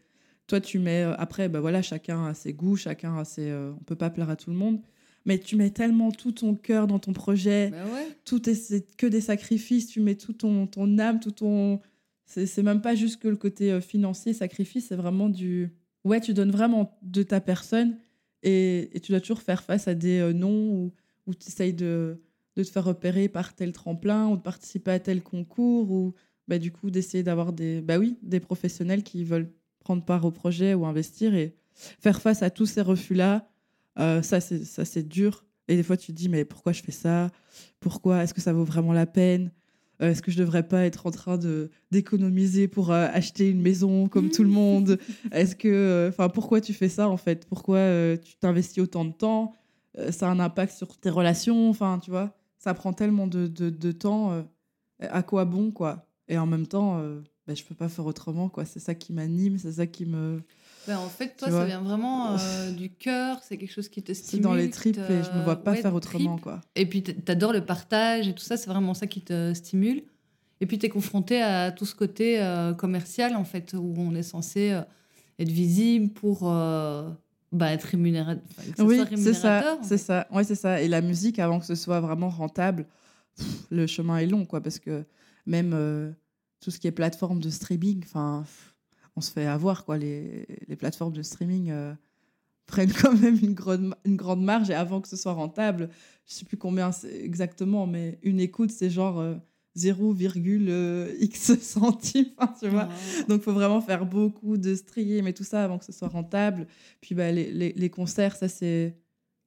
toi tu mets euh, après ben voilà chacun a ses goûts chacun a ses euh, on peut pas plaire à tout le monde mais tu mets tellement tout ton cœur dans ton projet Bah ouais. tout est c'est que des sacrifices, tu mets tout ton, ton âme, tout ton. C'est c'est même pas juste que le côté euh, financier, sacrifice, c'est vraiment du. Ouais, tu donnes vraiment de ta personne et, tu dois toujours faire face à des euh, non ou, tu essayes de, de te faire repérer par tel tremplin ou de participer à tel concours ou bah, du coup d'essayer d'avoir des, bah oui, des professionnels qui veulent prendre part au projet ou investir et faire face à tous ces refus-là. euh, ça, c'est ça, c'est dur. Et des fois, tu te dis, mais pourquoi je fais ça? Pourquoi? Est-ce que ça vaut vraiment la peine? Euh, Est-ce que je devrais pas être en train de d'économiser pour euh, acheter une maison comme tout le monde? Est-ce que, euh, enfin, pourquoi tu fais ça en fait? Pourquoi tu t'investis autant de temps? Ça a un impact sur tes relations? Enfin, tu vois, ça prend tellement de, de, de temps. à quoi bon quoi? Et en même temps, ben, je peux pas faire autrement quoi. C'est ça qui m'anime, c'est ça qui me Bah, en fait, toi, Tu ça vient vraiment euh, du cœur, c'est quelque chose qui te c'est stimule. dans les tripes te- et je me vois pas ouais, faire autrement tripes. quoi. Et puis, t'adores le partage et tout ça, c'est vraiment ça qui te stimule. Et puis, t'es confronté à tout ce côté euh, commercial, en fait, où on est censé euh, être visible pour bah, être rémunéré... Oui, c'est ça, c'est ça. Ouais, c'est ça. Et la musique, avant que ce soit vraiment rentable, le chemin est long, quoi, parce que même tout ce qui est plateforme de streaming, enfin, on se fait avoir, quoi. Les, les plateformes de streaming euh, prennent quand même une grande, une grande marge et avant que ce soit rentable, je sais plus combien exactement, mais une écoute, c'est genre euh, 0,x centimes, enfin, tu vois. Donc, il faut vraiment faire beaucoup de stream et tout ça avant que ce soit rentable. Puis, bah, les, les, les concerts, ça, c'est,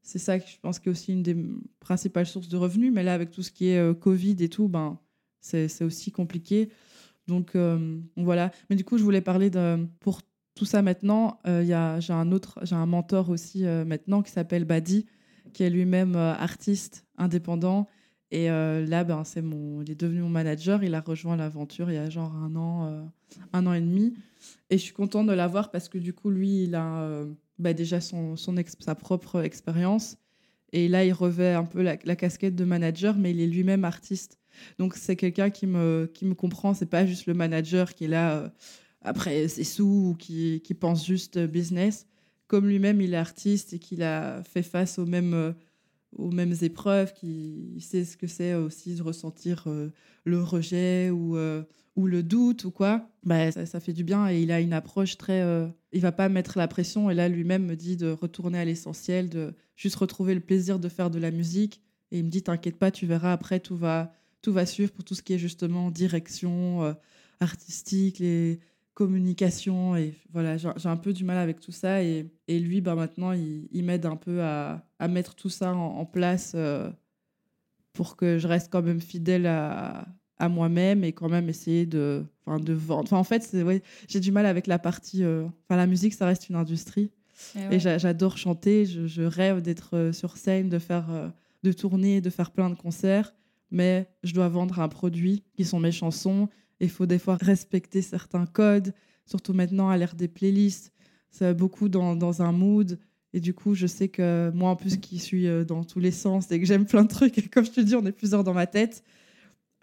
c'est ça que je pense qui est aussi une des principales sources de revenus. Mais là, avec tout ce qui est euh, Covid et tout, ben, c'est, c'est aussi compliqué. Donc, euh, voilà. Mais du coup, je voulais parler de. Pour tout ça maintenant, euh, j'ai un autre, j'ai un mentor aussi euh, maintenant qui s'appelle Badi, qui est lui-même artiste indépendant. Et là, ben, c'est mon, il est devenu mon manager. Il a rejoint l'aventure il y a genre un an, un an et demi. Et je suis contente de l'avoir parce que du coup, lui, il a bah, déjà son, son sa propre expérience. Et là, il revêt un peu la, la casquette de manager, mais il est lui-même artiste. Donc, c'est quelqu'un qui me, qui me comprend. C'est pas juste le manager qui est là euh, après ses sous ou qui, qui pense juste business. Comme lui-même, il est artiste et qu'il a fait face aux mêmes, euh, aux mêmes épreuves, qu'il sait ce que c'est aussi de ressentir euh, le rejet ou, euh, ou le doute ou quoi, bah, ça, ça fait du bien et il a une approche très. euh, il va pas mettre la pression et là lui-même me dit de retourner à l'essentiel, de juste retrouver le plaisir de faire de la musique. Et il me dit T'inquiète pas, tu verras après, tout va, tout va suivre pour tout ce qui est justement direction euh, artistique, les communications. Et voilà, j'ai un peu du mal avec tout ça. Et, et lui, bah, maintenant, il, il m'aide un peu à, à mettre tout ça en, en place euh, pour que je reste quand même fidèle à, à moi-même et quand même essayer de, de vendre. Enfin, en fait, ouais, j'ai du mal avec la partie. euh, Enfin, la musique, ça reste une industrie. Eh Et j'a- j'adore chanter, je, je rêve d'être sur scène, de faire, de tourner, de faire plein de concerts. Mais je dois vendre un produit qui sont mes chansons. Il faut des fois respecter certains codes, surtout maintenant à l'ère des playlists. C'est beaucoup dans, un mood. Et du coup, je sais que moi, en plus, qui suis euh, dans tous les sens et que j'aime plein de trucs, et comme je te dis, on est plusieurs dans ma tête,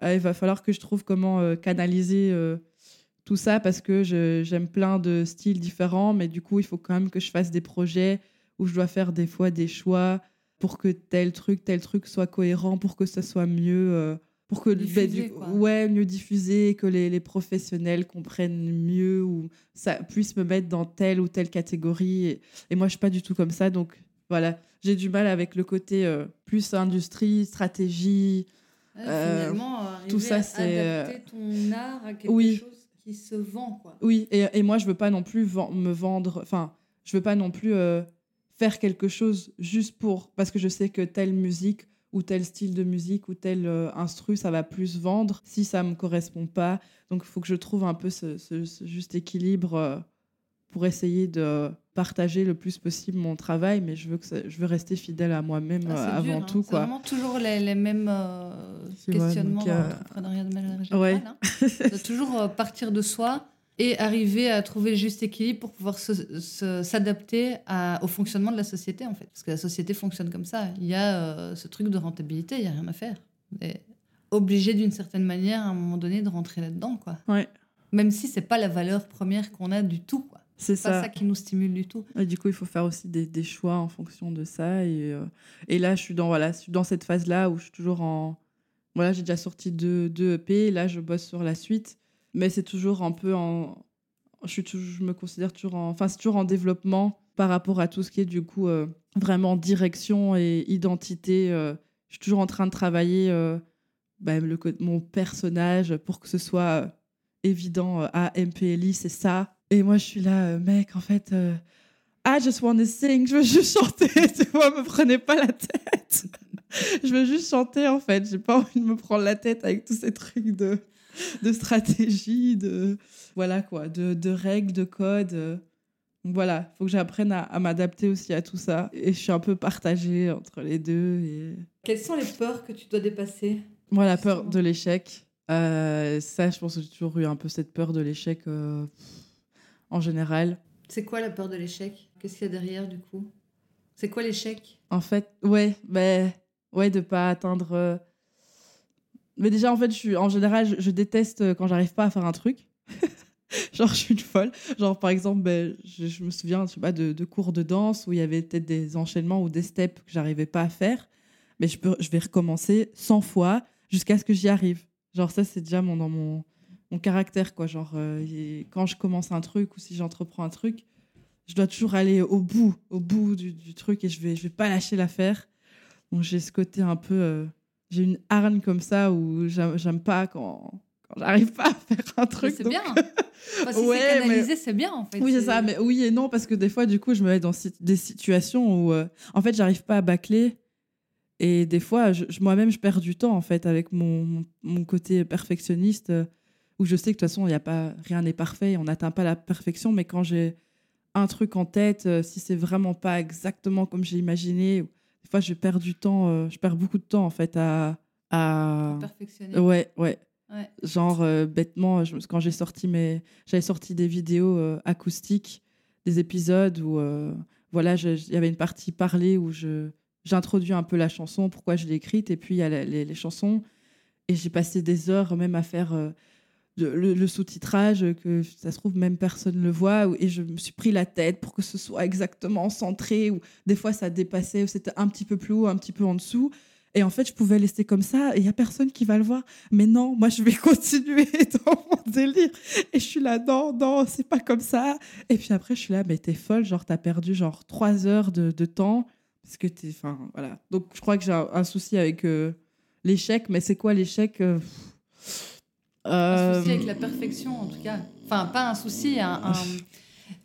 euh, il va falloir que je trouve comment euh, canaliser tout ça parce que j'aime plein de styles différents, mais du coup, il faut quand même que je fasse des projets où je dois faire des fois des choix pour que tel truc, tel truc soit cohérent, pour que ça soit mieux, euh, pour que Diffusé, du- quoi. ouais, mieux diffusé, que les, les professionnels comprennent mieux ou ça puisse me mettre dans telle ou telle catégorie. Et, et moi, je suis pas du tout comme ça, donc voilà, j'ai du mal avec le côté euh, plus industrie, stratégie. Ouais, Euh, finalement, tout ça, c'est, ton art à quelque oui. chose qui se vend, quoi. Oui, et, et moi, je veux pas non plus me vendre. Enfin, je veux pas non plus euh, faire quelque chose juste pour. Parce que je sais que telle musique ou tel style de musique ou tel euh, instru, ça va plus vendre si ça me correspond pas. Donc, il faut que je trouve un peu ce, ce- ce juste équilibre euh, pour essayer de partager le plus possible mon travail, mais je veux, que ça- je veux rester fidèle à moi-même Ah, euh, avant dur, hein. tout. C'est Quoi. vraiment toujours les, les mêmes questionnements donc, dans euh, l'entrepreneuriat de manière générale. Ouais. hein. De toujours partir de soi et arriver à trouver le juste équilibre pour pouvoir s'adapter au fonctionnement de la société, en fait. Parce que la société fonctionne comme ça. Il y a euh, ce truc de rentabilité, il n'y a rien à faire. Et obligé d'une certaine manière, à un moment donné, de rentrer là-dedans, quoi. Ouais, Même si c'est pas la valeur première qu'on a du tout, quoi. c'est C'est pas ça. ça qui nous stimule du tout. Et du coup, il faut faire aussi des, des choix en fonction de ça. Et, euh, et là, je suis dans, voilà, je suis dans cette phase-là où je suis toujours en. Voilà, j'ai déjà sorti deux, deux EP. Là, je bosse sur la suite. Mais c'est toujours un peu en. Je, suis je me considère toujours en. Enfin, c'est toujours en développement par rapport à tout ce qui est du coup euh, vraiment direction et identité. euh, je suis toujours en train de travailler euh, bah, le, mon personnage pour que ce soit euh, évident. ah, MPLI, c'est ça. Et moi, je suis là, mec, en fait. euh, I just want to sing, je veux juste chanter, tu vois, me prenez pas la tête. je veux juste chanter, en fait. J'ai pas envie de me prendre la tête avec tous ces trucs de, de stratégie, de, voilà quoi, de, de règles, de codes. euh. Donc voilà, faut que j'apprenne à, à m'adapter aussi à tout ça. Et je suis un peu partagée entre les deux. Et... Quelles sont les peurs que tu dois dépasser? Moi, la peur de l'échec, euh, ça, je pense que j'ai toujours eu un peu cette peur de l'échec euh, en général. C'est quoi la peur de l'échec? Qu'est-ce qu'il y a derrière du coup? C'est quoi l'échec? En fait, ouais, ben, ouais, de pas atteindre. Mais déjà, en fait, je suis, en général, je, déteste euh, quand j'arrive pas à faire un truc. Genre, je suis une folle. Genre, par exemple, ben, je, me souviens, je sais pas, de, cours de danse où il y avait peut-être des enchaînements ou des steps que j'arrivais pas à faire. Mais je, peux, je vais recommencer 100 fois jusqu'à ce que j'y arrive. Genre, ça, c'est déjà mon, dans mon, mon caractère, quoi. Genre, euh, quand je commence un truc ou si j'entreprends un truc, je dois toujours aller au bout, au bout du, du truc et je vais, je vais pas lâcher l'affaire. Donc, j'ai ce côté un peu. euh, j'ai une hargne comme ça où j'aime pas quand, quand j'arrive pas à faire un Mais truc. C'est donc- bien. Enfin, si Ouais, c'est canalisé, c'est bien en fait. Oui, c'est ça. Mais oui et non, parce que des fois, du coup, je me mets dans des situations où, euh, en fait, j'arrive pas à bâcler. Et des fois, moi-même, je perds du temps, en fait, avec mon, mon, côté perfectionniste, euh, où je sais que de toute façon, il y a pas, rien n'est parfait, on n'atteint pas la perfection. Mais quand j'ai un truc en tête, euh, si c'est vraiment pas exactement comme j'ai imaginé, des fois, je perds du temps, euh, je perds beaucoup de temps, en fait, à. à... Perfectionné. Ouais, ouais. Ouais. Genre, euh, bêtement, je quand j'ai sorti mes. J'avais sorti des vidéos euh, acoustiques, des épisodes où, voilà, il y avait une partie parlée où je j'introduis un peu la chanson, pourquoi je l'ai écrite, et puis il y a les, les chansons. Et j'ai passé des heures même à faire le, sous-titrage, que ça se trouve, même personne ne le voit. Et je me suis pris la tête pour que ce soit exactement centré, ou des fois ça dépassait, ou c'était un petit peu plus haut, un petit peu en dessous. Et en fait, je pouvais laisser comme ça, et il y a personne qui va le voir. Mais non, moi, je vais continuer dans mon délire. Et je suis là, non, non, c'est pas comme ça. Et puis après, je suis là, mais t'es folle, genre, t'as perdu genre trois heures de, de temps. Parce que t'es. Enfin, voilà. Donc, je crois que j'ai un, un souci avec euh, l'échec. Mais c'est quoi l'échec euh, Un souci euh, avec la perfection, en tout cas. Enfin, pas un souci. un- un-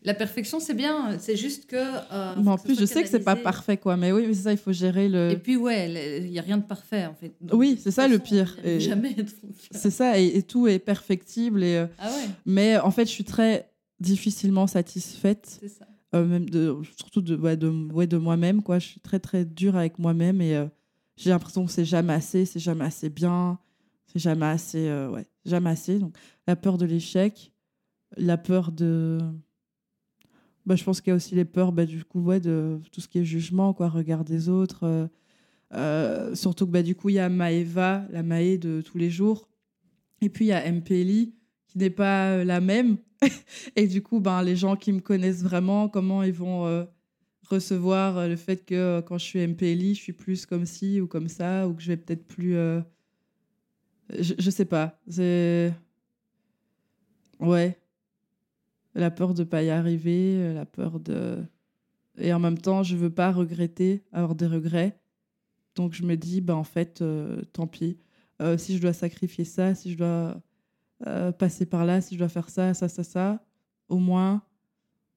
La perfection, c'est bien. C'est juste que. euh, Mais en plus, je sais que c'est pas parfait, quoi. Mais oui, mais c'est ça, il faut gérer le. Et puis, ouais, il n'y a rien de parfait, en fait. Donc, Oui, c'est ça, le pire. Et- Jamais. C'est ça, et, et tout est perfectible. Et, euh, Ah ouais, mais en fait, je suis très difficilement satisfaite. c'est ça. euh, même de, surtout de, ouais, de, ouais, de moi-même. quoi. Je suis très, très dure avec moi-même et euh, j'ai l'impression que c'est jamais assez, c'est jamais assez bien, c'est jamais assez, ouais, jamais assez. Donc, la peur de l'échec, la peur de. Bah, je pense qu'il y a aussi les peurs, bah, du coup, ouais, de tout ce qui est jugement, quoi, regard des autres. euh, euh, surtout que, bah, du coup, il y a Maëva, la Maë de tous les jours. Et puis, il y a MPLI, qui n'est pas euh, la même. Et du coup, ben, les gens qui me connaissent vraiment, comment ils vont recevoir le fait que quand je suis MPLI, je suis plus comme ci ou comme ça, ou que je vais peut-être plus. Je, je sais pas. C'est. Ouais. La peur de pas y arriver, euh, la peur de. Et en même temps, je veux pas regretter, avoir des regrets. Donc je me dis, ben, en fait, euh, tant pis. Euh, si je dois sacrifier ça, si je dois passer par là, si je dois faire ça, ça, ça, ça, au moins,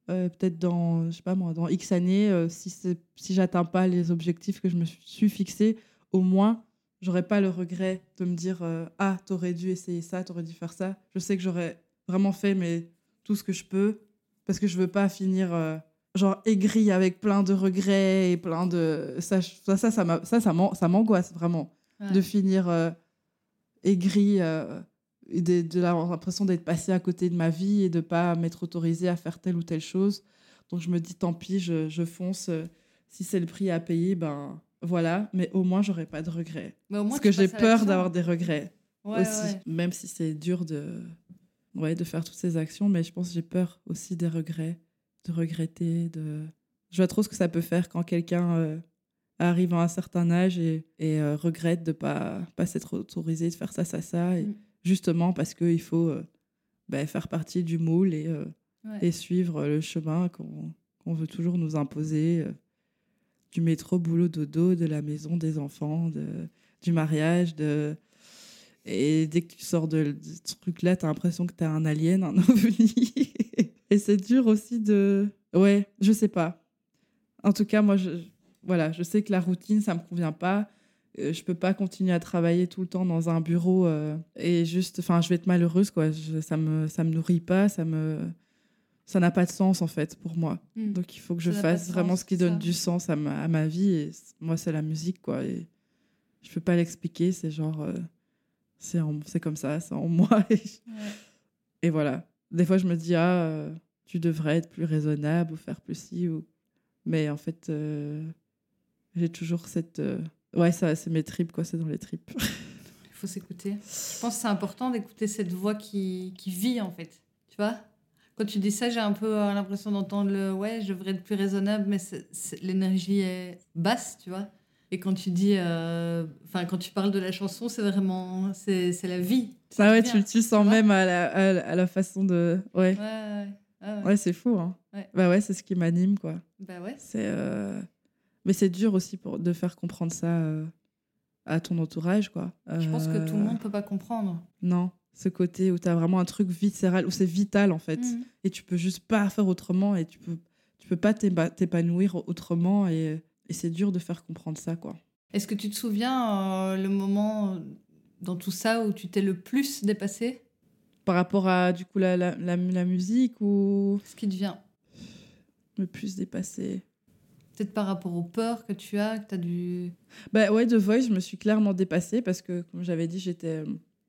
peut-être dans, je sais pas moi, dans X années, si, si j'atteins pas les objectifs que je me suis fixés, au moins, j'aurais pas le regret de me dire euh, ah, t'aurais dû essayer ça, t'aurais dû faire ça. Je sais que j'aurais vraiment fait mais tout ce que je peux parce que je veux pas finir euh, genre aigri avec plein de regrets et plein de ça, ça, ça, ça, m'a- ça, ça m'an- ça m'angoisse vraiment Ouais. de finir euh, aigri euh, et de, de l'impression d'être passé à côté de ma vie et de pas m'être autorisé à faire telle ou telle chose. Donc je me dis tant pis, je, je fonce. Si c'est le prix à payer, ben voilà. Mais au moins j'aurai pas de regrets. Mais au moins, Parce que j'ai peur d'avoir des regrets Ouais, aussi. ouais. Même si c'est dur de, ouais, de faire toutes ces actions, mais je pense que j'ai peur aussi des regrets, de regretter, de. Je vois trop ce que ça peut faire quand quelqu'un euh, arrive à un certain âge et, et, euh, regrette de pas pas s'être autorisé de faire ça, ça, ça, et Mm. justement parce qu'il faut euh, ben, faire partie du moule et, Ouais. et suivre le chemin qu'on qu'on veut toujours nous imposer. Du métro, boulot, dodo, de la maison, des enfants, de, du mariage. De... Et dès que tu sors de, ce truc-là, tu as l'impression que tu as un alien, un ovni. et c'est dur aussi de... Ouais, je sais pas. En tout cas, moi, je, voilà, je sais que la routine, ça me convient pas. Euh, je peux pas continuer à travailler tout le temps dans un bureau euh, et juste, enfin, je vais être malheureuse, quoi. Ça me, ça me nourrit pas, ça me, ça n'a pas de sens en fait pour moi. Mm. Donc il faut que Ça je fasse vraiment sens, ce qui donne ça. du sens à ma, à ma vie. Et moi, c'est la musique, quoi. Et je peux pas l'expliquer. C'est genre, euh, c'est en- c'est comme ça, c'est en moi. Et, Ouais. et voilà. Des fois, je me dis, ah, euh, tu devrais être plus raisonnable ou faire plus ci. Ou... Mais en fait, euh, j'ai toujours cette. Ouais, ça, c'est mes tripes, quoi. C'est dans les tripes. Il faut s'écouter. Je pense que c'est important d'écouter cette voix qui, qui vit, en fait. Tu vois? Quand tu dis ça, j'ai un peu euh, l'impression d'entendre le ouais, je devrais être plus raisonnable, mais l'énergie est basse, tu vois. Et quand tu dis, euh, enfin, quand tu parles de la chanson, c'est vraiment, c'est la vie. Ça, ouais, tu, tu sens vois même à la, à, la- à la façon de. Ouais, Ouais, ouais, ouais. ouais, c'est fou. Hein. Ouais. Bah ouais, c'est ce qui m'anime, quoi. Bah ouais. C'est. euh, Mais c'est dur aussi pour... de faire comprendre ça euh, à ton entourage, quoi. Je pense que tout le monde peut pas comprendre. Non, ce côté où tu as vraiment un truc viscéral, où c'est vital, en fait. Mhm. Et tu peux juste pas faire autrement et tu peux, tu peux pas t'épanouir autrement. Et, et c'est dur de faire comprendre ça, quoi. Est-ce que tu te souviens euh, le moment euh, dans tout ça où tu t'es le plus dépassé? Par rapport à, du coup, la, la, la, la musique ou Ce qui te vient le plus dépassé Peut-être par rapport aux peurs que tu as, que tu as dû. Bah ouais, The Voice, je me suis clairement dépassée parce que, comme j'avais dit, j'étais,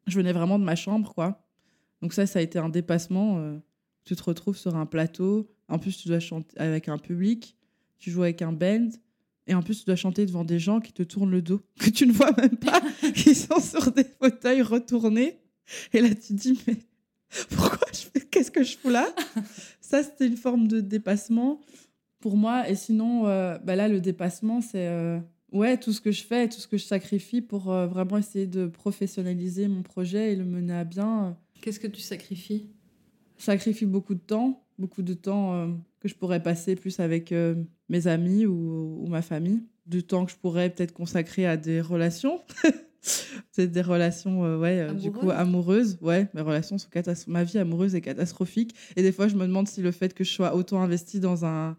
je venais vraiment de ma chambre, quoi. Donc ça, ça a été un dépassement. euh, tu te retrouves sur un plateau. En plus, tu dois chanter avec un public. Tu joues avec un band. Et en plus, tu dois chanter devant des gens qui te tournent le dos, que tu ne vois même pas, qui sont sur des fauteuils retournés. Et là, tu te dis, mais pourquoi je fais Qu'est-ce que je fous là? Ça, c'était une forme de dépassement pour moi. Et sinon, euh, bah là, le dépassement, c'est euh, ouais, tout ce que je fais, tout ce que je sacrifie pour euh, vraiment essayer de professionnaliser mon projet et le mener à bien. euh, Qu'est-ce que tu sacrifies? Je sacrifie beaucoup de temps, beaucoup de temps euh, que je pourrais passer plus avec euh, mes amis ou, ou ma famille, du temps que je pourrais peut-être consacrer à des relations. C'est des relations, ouais, du coup, Amoureuses amoureuses. Ouais, mes relations sont catastrophiques. Ma vie amoureuse est catastrophique. Et des fois, je me demande si le fait que je sois autant investie dans un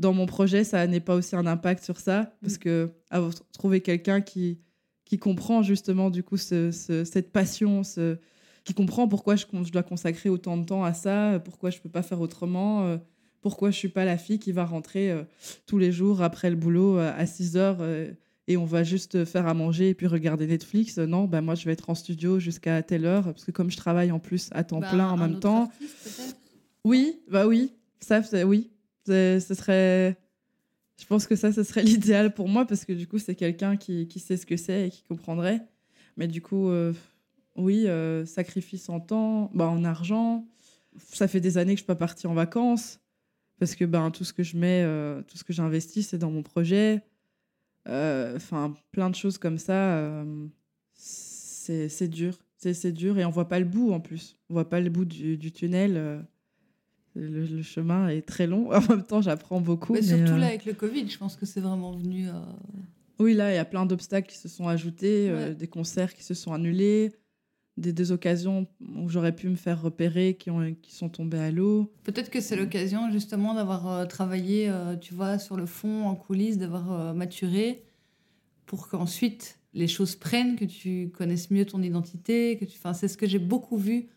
dans mon projet, ça n'est pas aussi un impact sur ça. Parce que avoir trouvé quelqu'un qui, qui comprend justement, du coup, ce- ce- cette passion, ce, qui comprend pourquoi je, je dois consacrer autant de temps à ça, pourquoi je peux pas faire autrement, euh, pourquoi je suis pas la fille qui va rentrer euh, tous les jours après le boulot euh, à 6 heures euh, et on va juste faire à manger et puis regarder Netflix. Non, bah moi je vais être en studio jusqu'à telle heure parce que comme je travaille en plus à temps Bah, plein en même temps. artiste, Oui, bah oui, ça, oui, ce serait. Je pense que ça, ce serait l'idéal pour moi parce que du coup, c'est quelqu'un qui, qui sait ce que c'est et qui comprendrait. Mais du coup, euh, oui, euh, sacrifice en temps, bah, en argent. Ça fait des années que je suis pas partie en vacances parce que ben tout ce que je mets, euh, tout ce que j'investis, c'est dans mon projet. Enfin, plein de choses comme ça. c'est dur, c'est dur et on voit pas le bout en plus. On voit pas le bout du tunnel. Euh, le, le chemin est très long. En même temps, j'apprends beaucoup. Mais mais, surtout euh, là avec le Covid, je pense que c'est vraiment venu. euh, Oui, là, il y a plein d'obstacles qui se sont ajoutés, euh, Ouais. des concerts qui se sont annulés, des, des occasions où j'aurais pu me faire repérer qui, ont, qui sont tombées à l'eau. Peut-être que c'est l'occasion justement d'avoir euh, travaillé, euh, tu vois, sur le fond, en coulisses, d'avoir euh, maturé, pour qu'ensuite les choses prennent, que tu connaisses mieux ton identité, que tu. Enfin, c'est ce que j'ai beaucoup vu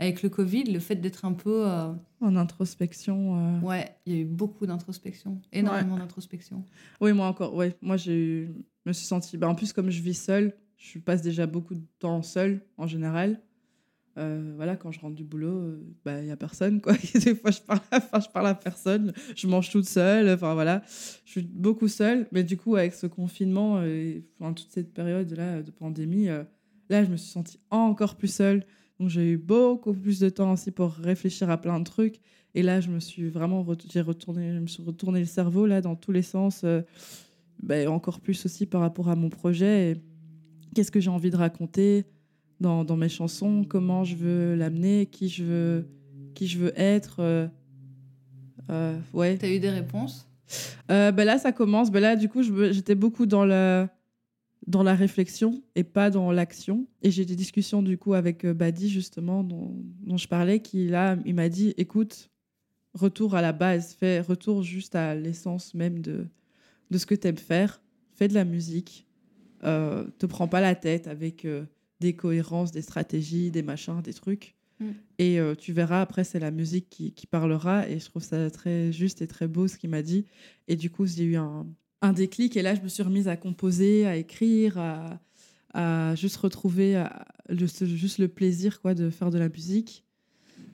avec le Covid, le fait d'être un peu. euh, En introspection. euh. Ouais, il y a eu beaucoup d'introspection, énormément d'introspection. Oui, moi encore. Ouais, moi, je me suis sentie. bah, en plus, comme je vis seule, je passe déjà beaucoup de temps seule en général. Euh, voilà, quand je rentre du boulot, il bah, n'y a personne. Quoi. Des fois, je parle, à, enfin, je parle à personne. Je mange toute seule. Enfin, voilà. Je suis beaucoup seule. Mais du coup, avec ce confinement et enfin, toute cette période-là de pandémie, euh, là, je me suis sentie encore plus seule. Donc, j'ai eu beaucoup plus de temps aussi pour réfléchir à plein de trucs. Et là, je me suis vraiment j'ai retourné, je me suis retourné le cerveau là, dans tous les sens. euh, ben, encore plus aussi par rapport à mon projet. et Qu'est-ce que j'ai envie de raconter dans, dans mes chansons Comment je veux l'amener Qui je veux qui je veux être euh, euh, Ouais. T'as eu des réponses? Ben là, ça commence. Ben là, du coup, j'étais beaucoup dans la, dans la réflexion et pas dans l'action. Et j'ai des discussions, du coup, avec euh, Badi, justement, dont, dont je parlais, qui, là, il m'a dit, écoute, retour à la base, fais retour juste à l'essence même de, de ce que tu aimes faire. Fais de la musique. Euh, te prends pas la tête avec euh, des cohérences, des stratégies, des machins, des trucs. Mm. Et euh, tu verras, après, c'est la musique qui, qui parlera. Et je trouve ça très juste et très beau ce qu'il m'a dit. Et du coup, j'ai eu un, un déclic. Et là, je me suis remise à composer, à écrire, à, à juste retrouver à- ce- juste le plaisir quoi, de faire de la musique.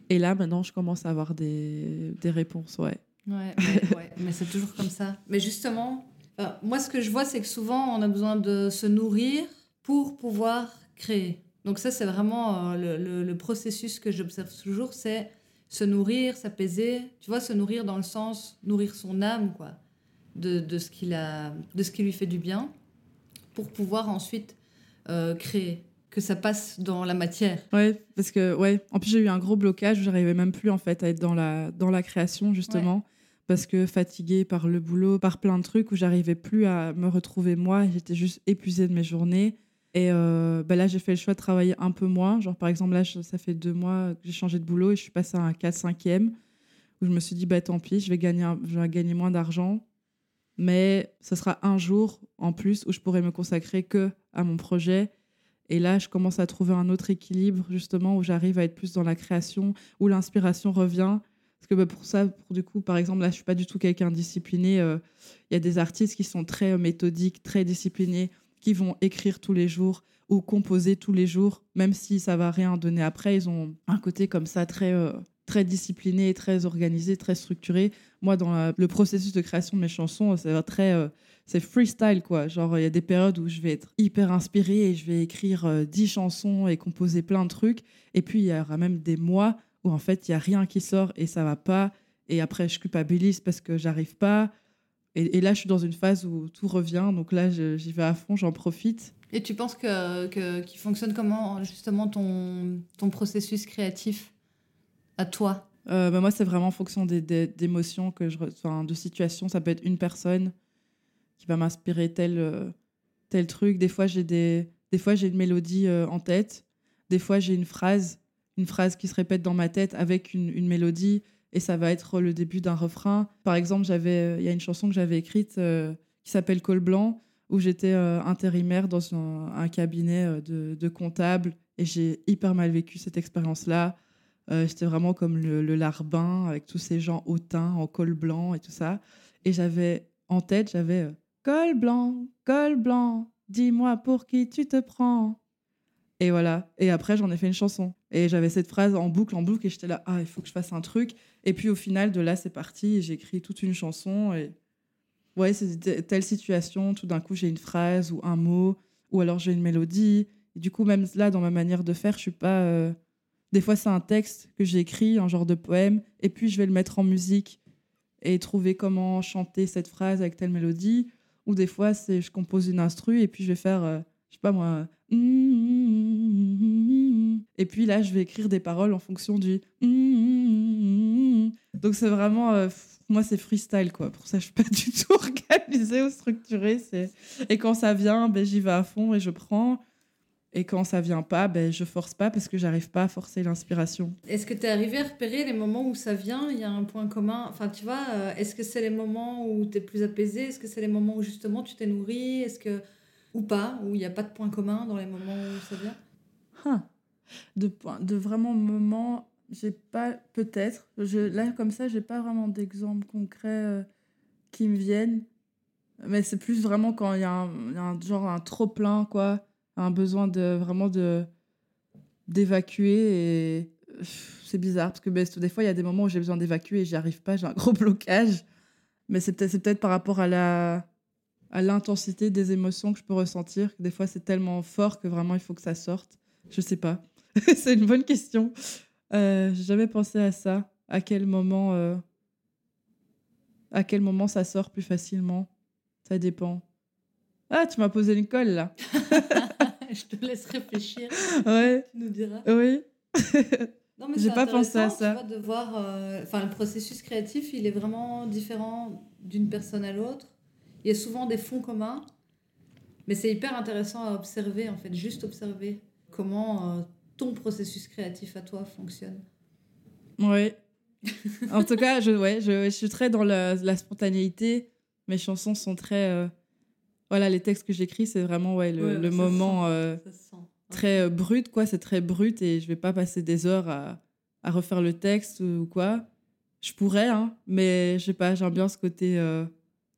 Et là, maintenant, je commence à avoir des, des réponses. Ouais. Ouais, mais, ouais, mais c'est toujours comme ça. Mais justement, euh, moi, ce que je vois, c'est que souvent, on a besoin de se nourrir pour pouvoir créer. Donc ça, c'est vraiment euh, le, le- le processus que j'observe toujours, c'est se nourrir, s'apaiser. Tu vois, se nourrir dans le sens nourrir son âme, quoi, de, de ce qu'il a, de ce qui lui fait du bien. pour pouvoir ensuite euh, créer, que ça passe dans la matière. Ouais, parce que, ouais, en plus j'ai eu un gros blocage, j'arrivais même plus en fait à être dans la, dans la création justement. Parce que fatiguée par le boulot, par plein de trucs où j'arrivais plus à me retrouver moi, j'étais juste épuisée de mes journées. Et euh, bah là, j'ai fait le choix de travailler un peu moins. Genre, par exemple, là, ça fait deux mois que j'ai changé de boulot et je suis passée à un 4-5e où je me suis dit, bah tant pis, je vais gagner, je vais gagner moins d'argent. Mais ce sera un jour en plus où je pourrai me consacrer que à mon projet. Et là, je commence à trouver un autre équilibre, justement, où j'arrive à être plus dans la création, où l'inspiration revient. Parce que bah, pour ça, pour du coup, par exemple, là, je suis pas du tout quelqu'un discipliné. Euh, il y a des artistes qui sont très euh, méthodiques, très disciplinés qui vont écrire tous les jours ou composer tous les jours, même si ça va rien donner après. Ils ont un côté comme ça très, euh, très discipliné, très organisé, très structuré. Moi, dans le processus de création de mes chansons, c'est très, euh, c'est freestyle quoi. Genre, il y a des périodes où je vais être hyper inspirée et je vais écrire euh, dix chansons et composer plein de trucs. Et puis, il y aura même des mois où en fait, il y a rien qui sort et ça va pas. Et après, je culpabilise parce que j'arrive pas. Et, là, je suis dans une phase où tout revient. Donc là, j'y vais à fond, j'en profite. Et tu penses que, que qui fonctionne comment justement ton, ton processus créatif? À toi euh, bah, Moi, c'est vraiment en fonction d'émotions, que je, de situations. Ça peut être une personne qui va m'inspirer tel, euh, tel truc. Des fois, j'ai des, des une mélodie euh, en tête. Des fois, j'ai une phrase, une phrase qui se répète dans ma tête avec une, mélodie et ça va être le début d'un refrain. Par exemple, j'avais, il y a une chanson que j'avais écrite qui s'appelle Col blanc, où j'étais intérimaire dans un, cabinet de, comptable et j'ai hyper mal vécu cette expérience-là. J'étais vraiment comme le, larbin avec tous ces gens hautains en col blanc et tout ça. Et j'avais en tête, j'avais col blanc, col blanc, dis-moi pour qui tu te prends. Et voilà. Et après, j'en ai fait une chanson. Et j'avais cette phrase en boucle, en boucle, et j'étais là, ah, il faut que je fasse un truc. Et puis au final, de là, c'est parti. J'ai écrit toute une chanson. Et ouais, c'est telle situation. Tout d'un coup, j'ai une phrase ou un mot, ou alors j'ai une mélodie. Et du coup, même là, dans ma manière de faire, je suis pas. Euh, des fois, c'est un texte que j'ai écrit, un genre de poème, et puis je vais le mettre en musique et trouver comment chanter cette phrase avec telle mélodie. Ou des fois, c'est je compose une instru et puis je vais faire, euh, je sais pas moi, et puis là, je vais écrire des paroles en fonction du. Donc c'est vraiment. Euh, moi, c'est freestyle, quoi. Pour ça, je suis pas du tout organisée ou structurée. Et quand ça vient, ben, j'y vais à fond et je prends. Et quand ça vient pas, ben, je force pas parce que j'arrive pas à forcer l'inspiration. Est-ce que tu es arrivé à repérer les moments où ça vient Il y a un point commun? Enfin, tu vois, euh, est-ce que c'est les moments où tu es plus apaisé? Est-ce que c'est les moments où justement tu t'es nourri? Est-ce que ou pas, où il n'y a pas de point commun dans les moments où ça vient? Hein. de, de vraiment moments, j'ai pas, peut-être, là comme ça, j'ai pas vraiment d'exemples concrets euh, qui me viennent, mais c'est plus vraiment quand il y, a un genre un trop plein, quoi, un besoin de vraiment de d'évacuer et c'est bizarre parce que ben, des fois il y a des moments où j'ai besoin d'évacuer et j'y arrive pas, j'ai un gros blocage, mais c'est peut-être peut par rapport à la à l'intensité des émotions que je peux ressentir. Des fois, c'est tellement fort que vraiment, il faut que ça sorte. Je sais pas. c'est une bonne question. Euh, J'ai jamais pensé à ça. À quel moment, euh, à quel moment ça sort plus facilement? Ça dépend. Ah, tu m'as posé une colle là. je te laisse réfléchir. Ouais. Tu nous diras. Oui. Non, mais J'ai pas pensé à ça. de voir, euh, enfin, le processus créatif, il est vraiment différent d'une personne à l'autre. Il y a souvent des fonds communs, mais c'est hyper intéressant à observer, en fait, juste observer comment euh, ton processus créatif à toi fonctionne. Oui. en tout cas, je, ouais, je, suis très dans la, spontanéité. Mes chansons sont très. Euh, voilà, les textes que j'écris, c'est vraiment ouais, le, moment euh, très brut, quoi. C'est très brut et je vais pas passer des heures à, à refaire le texte ou quoi. Je pourrais, hein, mais je sais pas, j'aime bien ce côté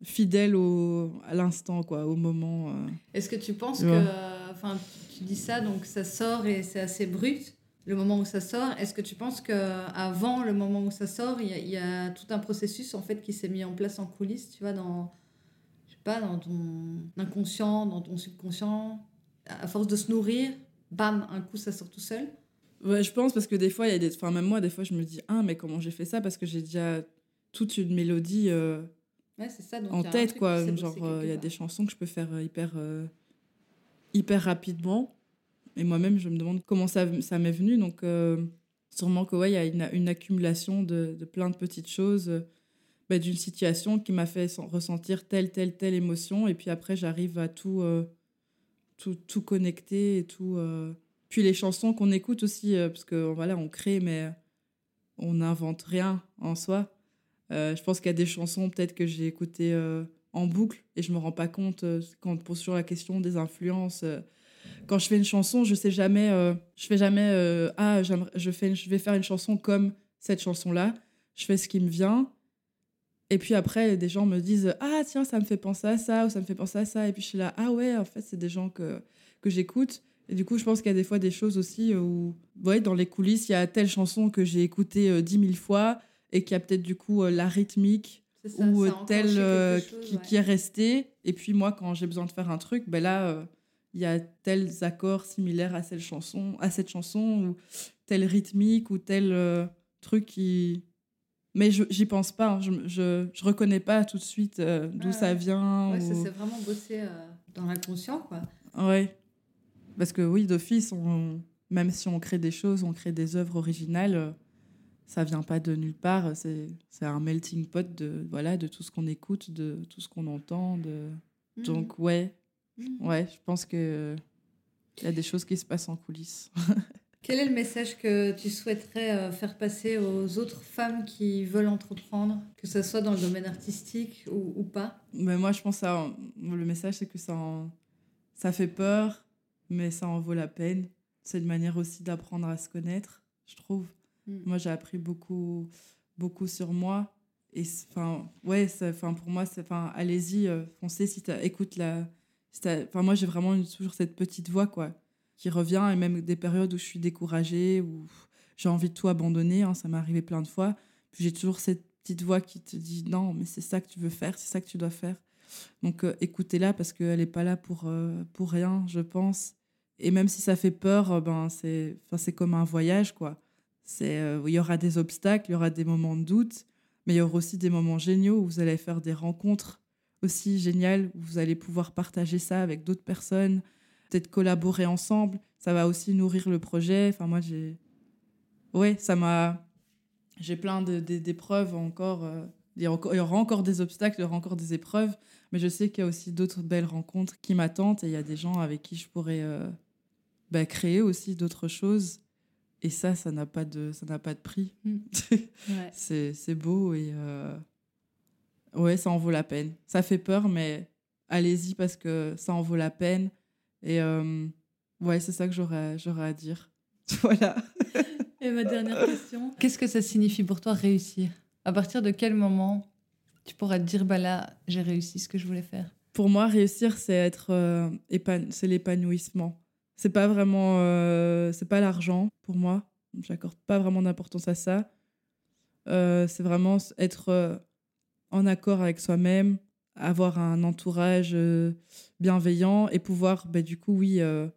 fidèle au, à l'instant, quoi, au moment. Euh. Est-ce que tu penses que, enfin, tu dis ça, donc ça sort et c'est assez brut, le moment où ça sort. Est-ce que tu penses que avant le moment où ça sort, il y, a tout un processus en fait qui s'est mis en place en coulisses, tu vois, dans, pas, dans ton inconscient, dans ton subconscient, à force de se nourrir, bam, un coup ça sort tout seul. Ouais, je pense parce que des fois, il y a des, enfin même moi, des fois, je me dis ah mais comment j'ai fait ça? Parce que j'ai déjà toute une mélodie. Euh, Ouais, en tête, quoi. Genre, euh, il y a des chansons que je peux faire euh, hyper euh, hyper rapidement. Et moi-même, je me demande comment ça, ça m'est venu. Donc, sûrement que, ouais, il y a une, une accumulation de, de, plein de petites choses, bah, d'une situation qui m'a fait ressentir telle, telle, telle émotion. Et puis après, j'arrive à tout, euh, tout, tout, connecter et tout. Puis les chansons qu'on écoute aussi, parce que voilà, on crée, mais on n'invente rien en soi. je pense qu'il y a des chansons peut-être que j'ai écoutées en boucle et je me rends pas compte quand on pose sur la question des influences quand je fais une chanson, je sais jamais, euh, je fais jamais, euh, ah, je, fais, je vais faire une chanson comme cette chanson-là. Je fais ce qui me vient. Et puis après, des gens me disent, ah, tiens, ça me fait penser à ça, ou ça me fait penser à ça. Et puis je suis là, ah ouais, en fait, c'est des gens que, que j'écoute. Et du coup, je pense qu'il y a des fois des choses aussi où, ouais, dans les coulisses, il y a telle chanson que j'ai écoutée dix mille fois et qui a peut-être du coup la rythmique ou telle qui, qui, est restée. Et puis moi, quand j'ai besoin de faire un truc, ben là, il y a tels accords similaires à cette chanson, à cette chanson ou tel rythmique ou tel euh, truc qui. Mais j'y pense pas, hein. je, je, je, reconnais pas tout de suite euh, d'où ça vient. Ouais, ça c'est vraiment bossé euh, dans l'inconscient, quoi. Ouais. Parce que oui, d'office, on... même si on crée des choses, on crée des œuvres originales, ça vient pas de nulle part. C'est un melting pot de, voilà, de tout ce qu'on écoute, de tout ce qu'on entend. De... Mmh. Donc, ouais, Mm. Ouais, je pense que il y a des choses qui se passent en coulisses. Quel est le message que tu souhaiterais euh, faire passer aux autres femmes qui veulent entreprendre, que ce soit dans le domaine artistique ou, ou pas? Mais Moi, je pense que le message, c'est que ça, ça fait peur, mais ça en vaut la peine. C'est une manière aussi d'apprendre à se connaître, je trouve. Mm. Moi, j'ai appris beaucoup, beaucoup sur moi. Et enfin, ouais, enfin, pour moi, allez-y, euh, foncez si tu écoutes la, Enfin, moi, j'ai vraiment toujours cette petite voix, quoi, qui revient, et même des périodes où je suis découragée, où j'ai envie de tout abandonner, hein, ça m'est arrivé plein de fois. Puis j'ai toujours cette petite voix qui te dit non, mais c'est ça que tu veux faire, c'est ça que tu dois faire. Donc euh, écoutez-la parce qu'elle n'est pas là pour, euh, pour rien, je pense. Et même si ça fait peur, euh, ben c'est, comme un voyage, quoi. C'est, il y aura des obstacles, il y aura des moments de doute, mais il y aura aussi des moments géniaux où vous allez faire des rencontres aussi génial où vous allez pouvoir partager ça avec d'autres personnes, peut-être collaborer ensemble. Ça va aussi nourrir le projet. Enfin, moi, j'ai. Ouais, ça m'a. J'ai plein d'épreuves encore. Euh, il y aura encore des obstacles, il y aura encore des épreuves, mais je sais qu'il y a aussi d'autres belles rencontres qui m'attendent et il y a des gens avec qui je pourrais euh, bah, créer aussi d'autres choses. Et ça, ça n'a pas de, ça n'a pas de prix. Mm. c'est beau et, euh, Ouais, ça en vaut la peine. Ça fait peur, mais allez-y parce que ça en vaut la peine. Et euh, ouais, c'est ça que j'aurais, à dire. voilà. Et ma dernière question. Qu'est-ce que ça signifie pour toi réussir? À partir de quel moment tu pourrais te dire, bah là, j'ai réussi ce que je voulais faire? Pour moi, réussir, c'est être euh, c'est l'épanouissement. C'est pas vraiment, euh, c'est pas l'argent pour moi. J'accorde pas vraiment d'importance à ça. c'est vraiment être en accord avec soi-même, avoir un entourage euh, bienveillant et pouvoir, bah, du coup, oui, euh,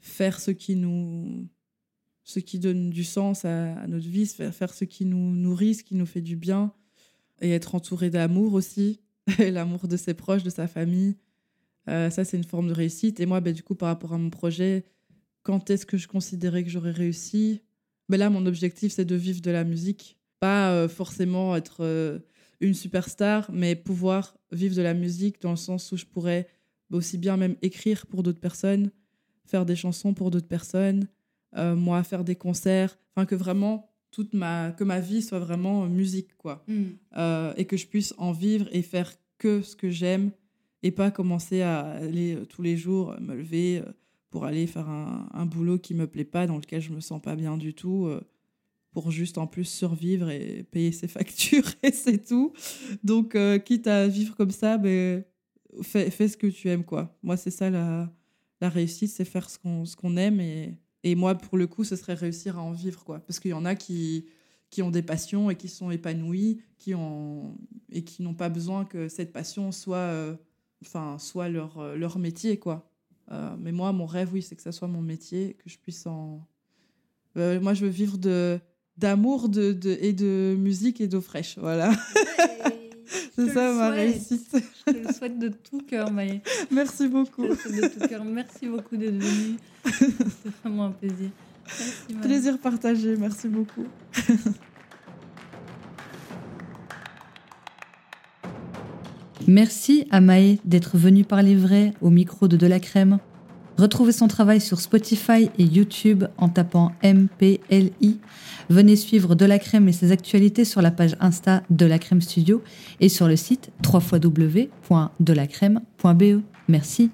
faire ce qui nous ce qui donne du sens à, notre vie, faire, ce qui nous nourrit, ce qui nous fait du bien, et être entouré d'amour aussi, l'amour de ses proches, de sa famille. Euh, ça, c'est une forme de réussite. Et moi, bah, du coup, par rapport à mon projet, quand est-ce que je considérais que j'aurais réussi? Ben Là, mon objectif, c'est de vivre de la musique. Pas forcément être une superstar, mais pouvoir vivre de la musique dans le sens où je pourrais aussi bien même écrire pour d'autres personnes, faire des chansons pour d'autres personnes, euh, moi faire des concerts, enfin que vraiment toute ma que ma vie soit vraiment musique quoi, mm. euh, et que je puisse en vivre et faire que ce que j'aime et pas commencer à aller euh, tous les jours me lever pour aller faire un, un, boulot qui me plaît pas, dans lequel je me sens pas bien du tout pour juste en plus survivre et payer ses factures et c'est tout. Donc, euh, quitte à vivre comme ça, ben, fais, fais, ce que tu aimes, quoi. Moi, c'est ça la, la réussite, c'est faire ce qu'on qu'on aime. Et, et moi, pour le coup, ce serait réussir à en vivre, quoi. Parce qu'il y en a qui, qui ont des passions et qui sont épanouis qui ont, et qui n'ont pas besoin que cette passion soit, euh, soit leur, euh, leur métier, quoi. mais moi, mon rêve, oui, c'est que ça soit mon métier, que je puisse en... moi, je veux vivre de d'amour de, de, et de musique et d'eau fraîche. Voilà. C'est ça ma réussite. Je te le souhaite de tout cœur, Maë. Merci beaucoup. Je te le souhaite de tout cœur. Merci beaucoup d'être venu. C'était vraiment un plaisir. Merci. Plaisir partagé. Merci beaucoup. Merci à Maë d'être venue parler vrai au micro de De la Crème. Retrouvez son travail sur Spotify et YouTube en tapant MPLI. Venez suivre De la Crème et ses actualités sur la page Insta de la Crème Studio et sur le site www.delacrème.be. Merci.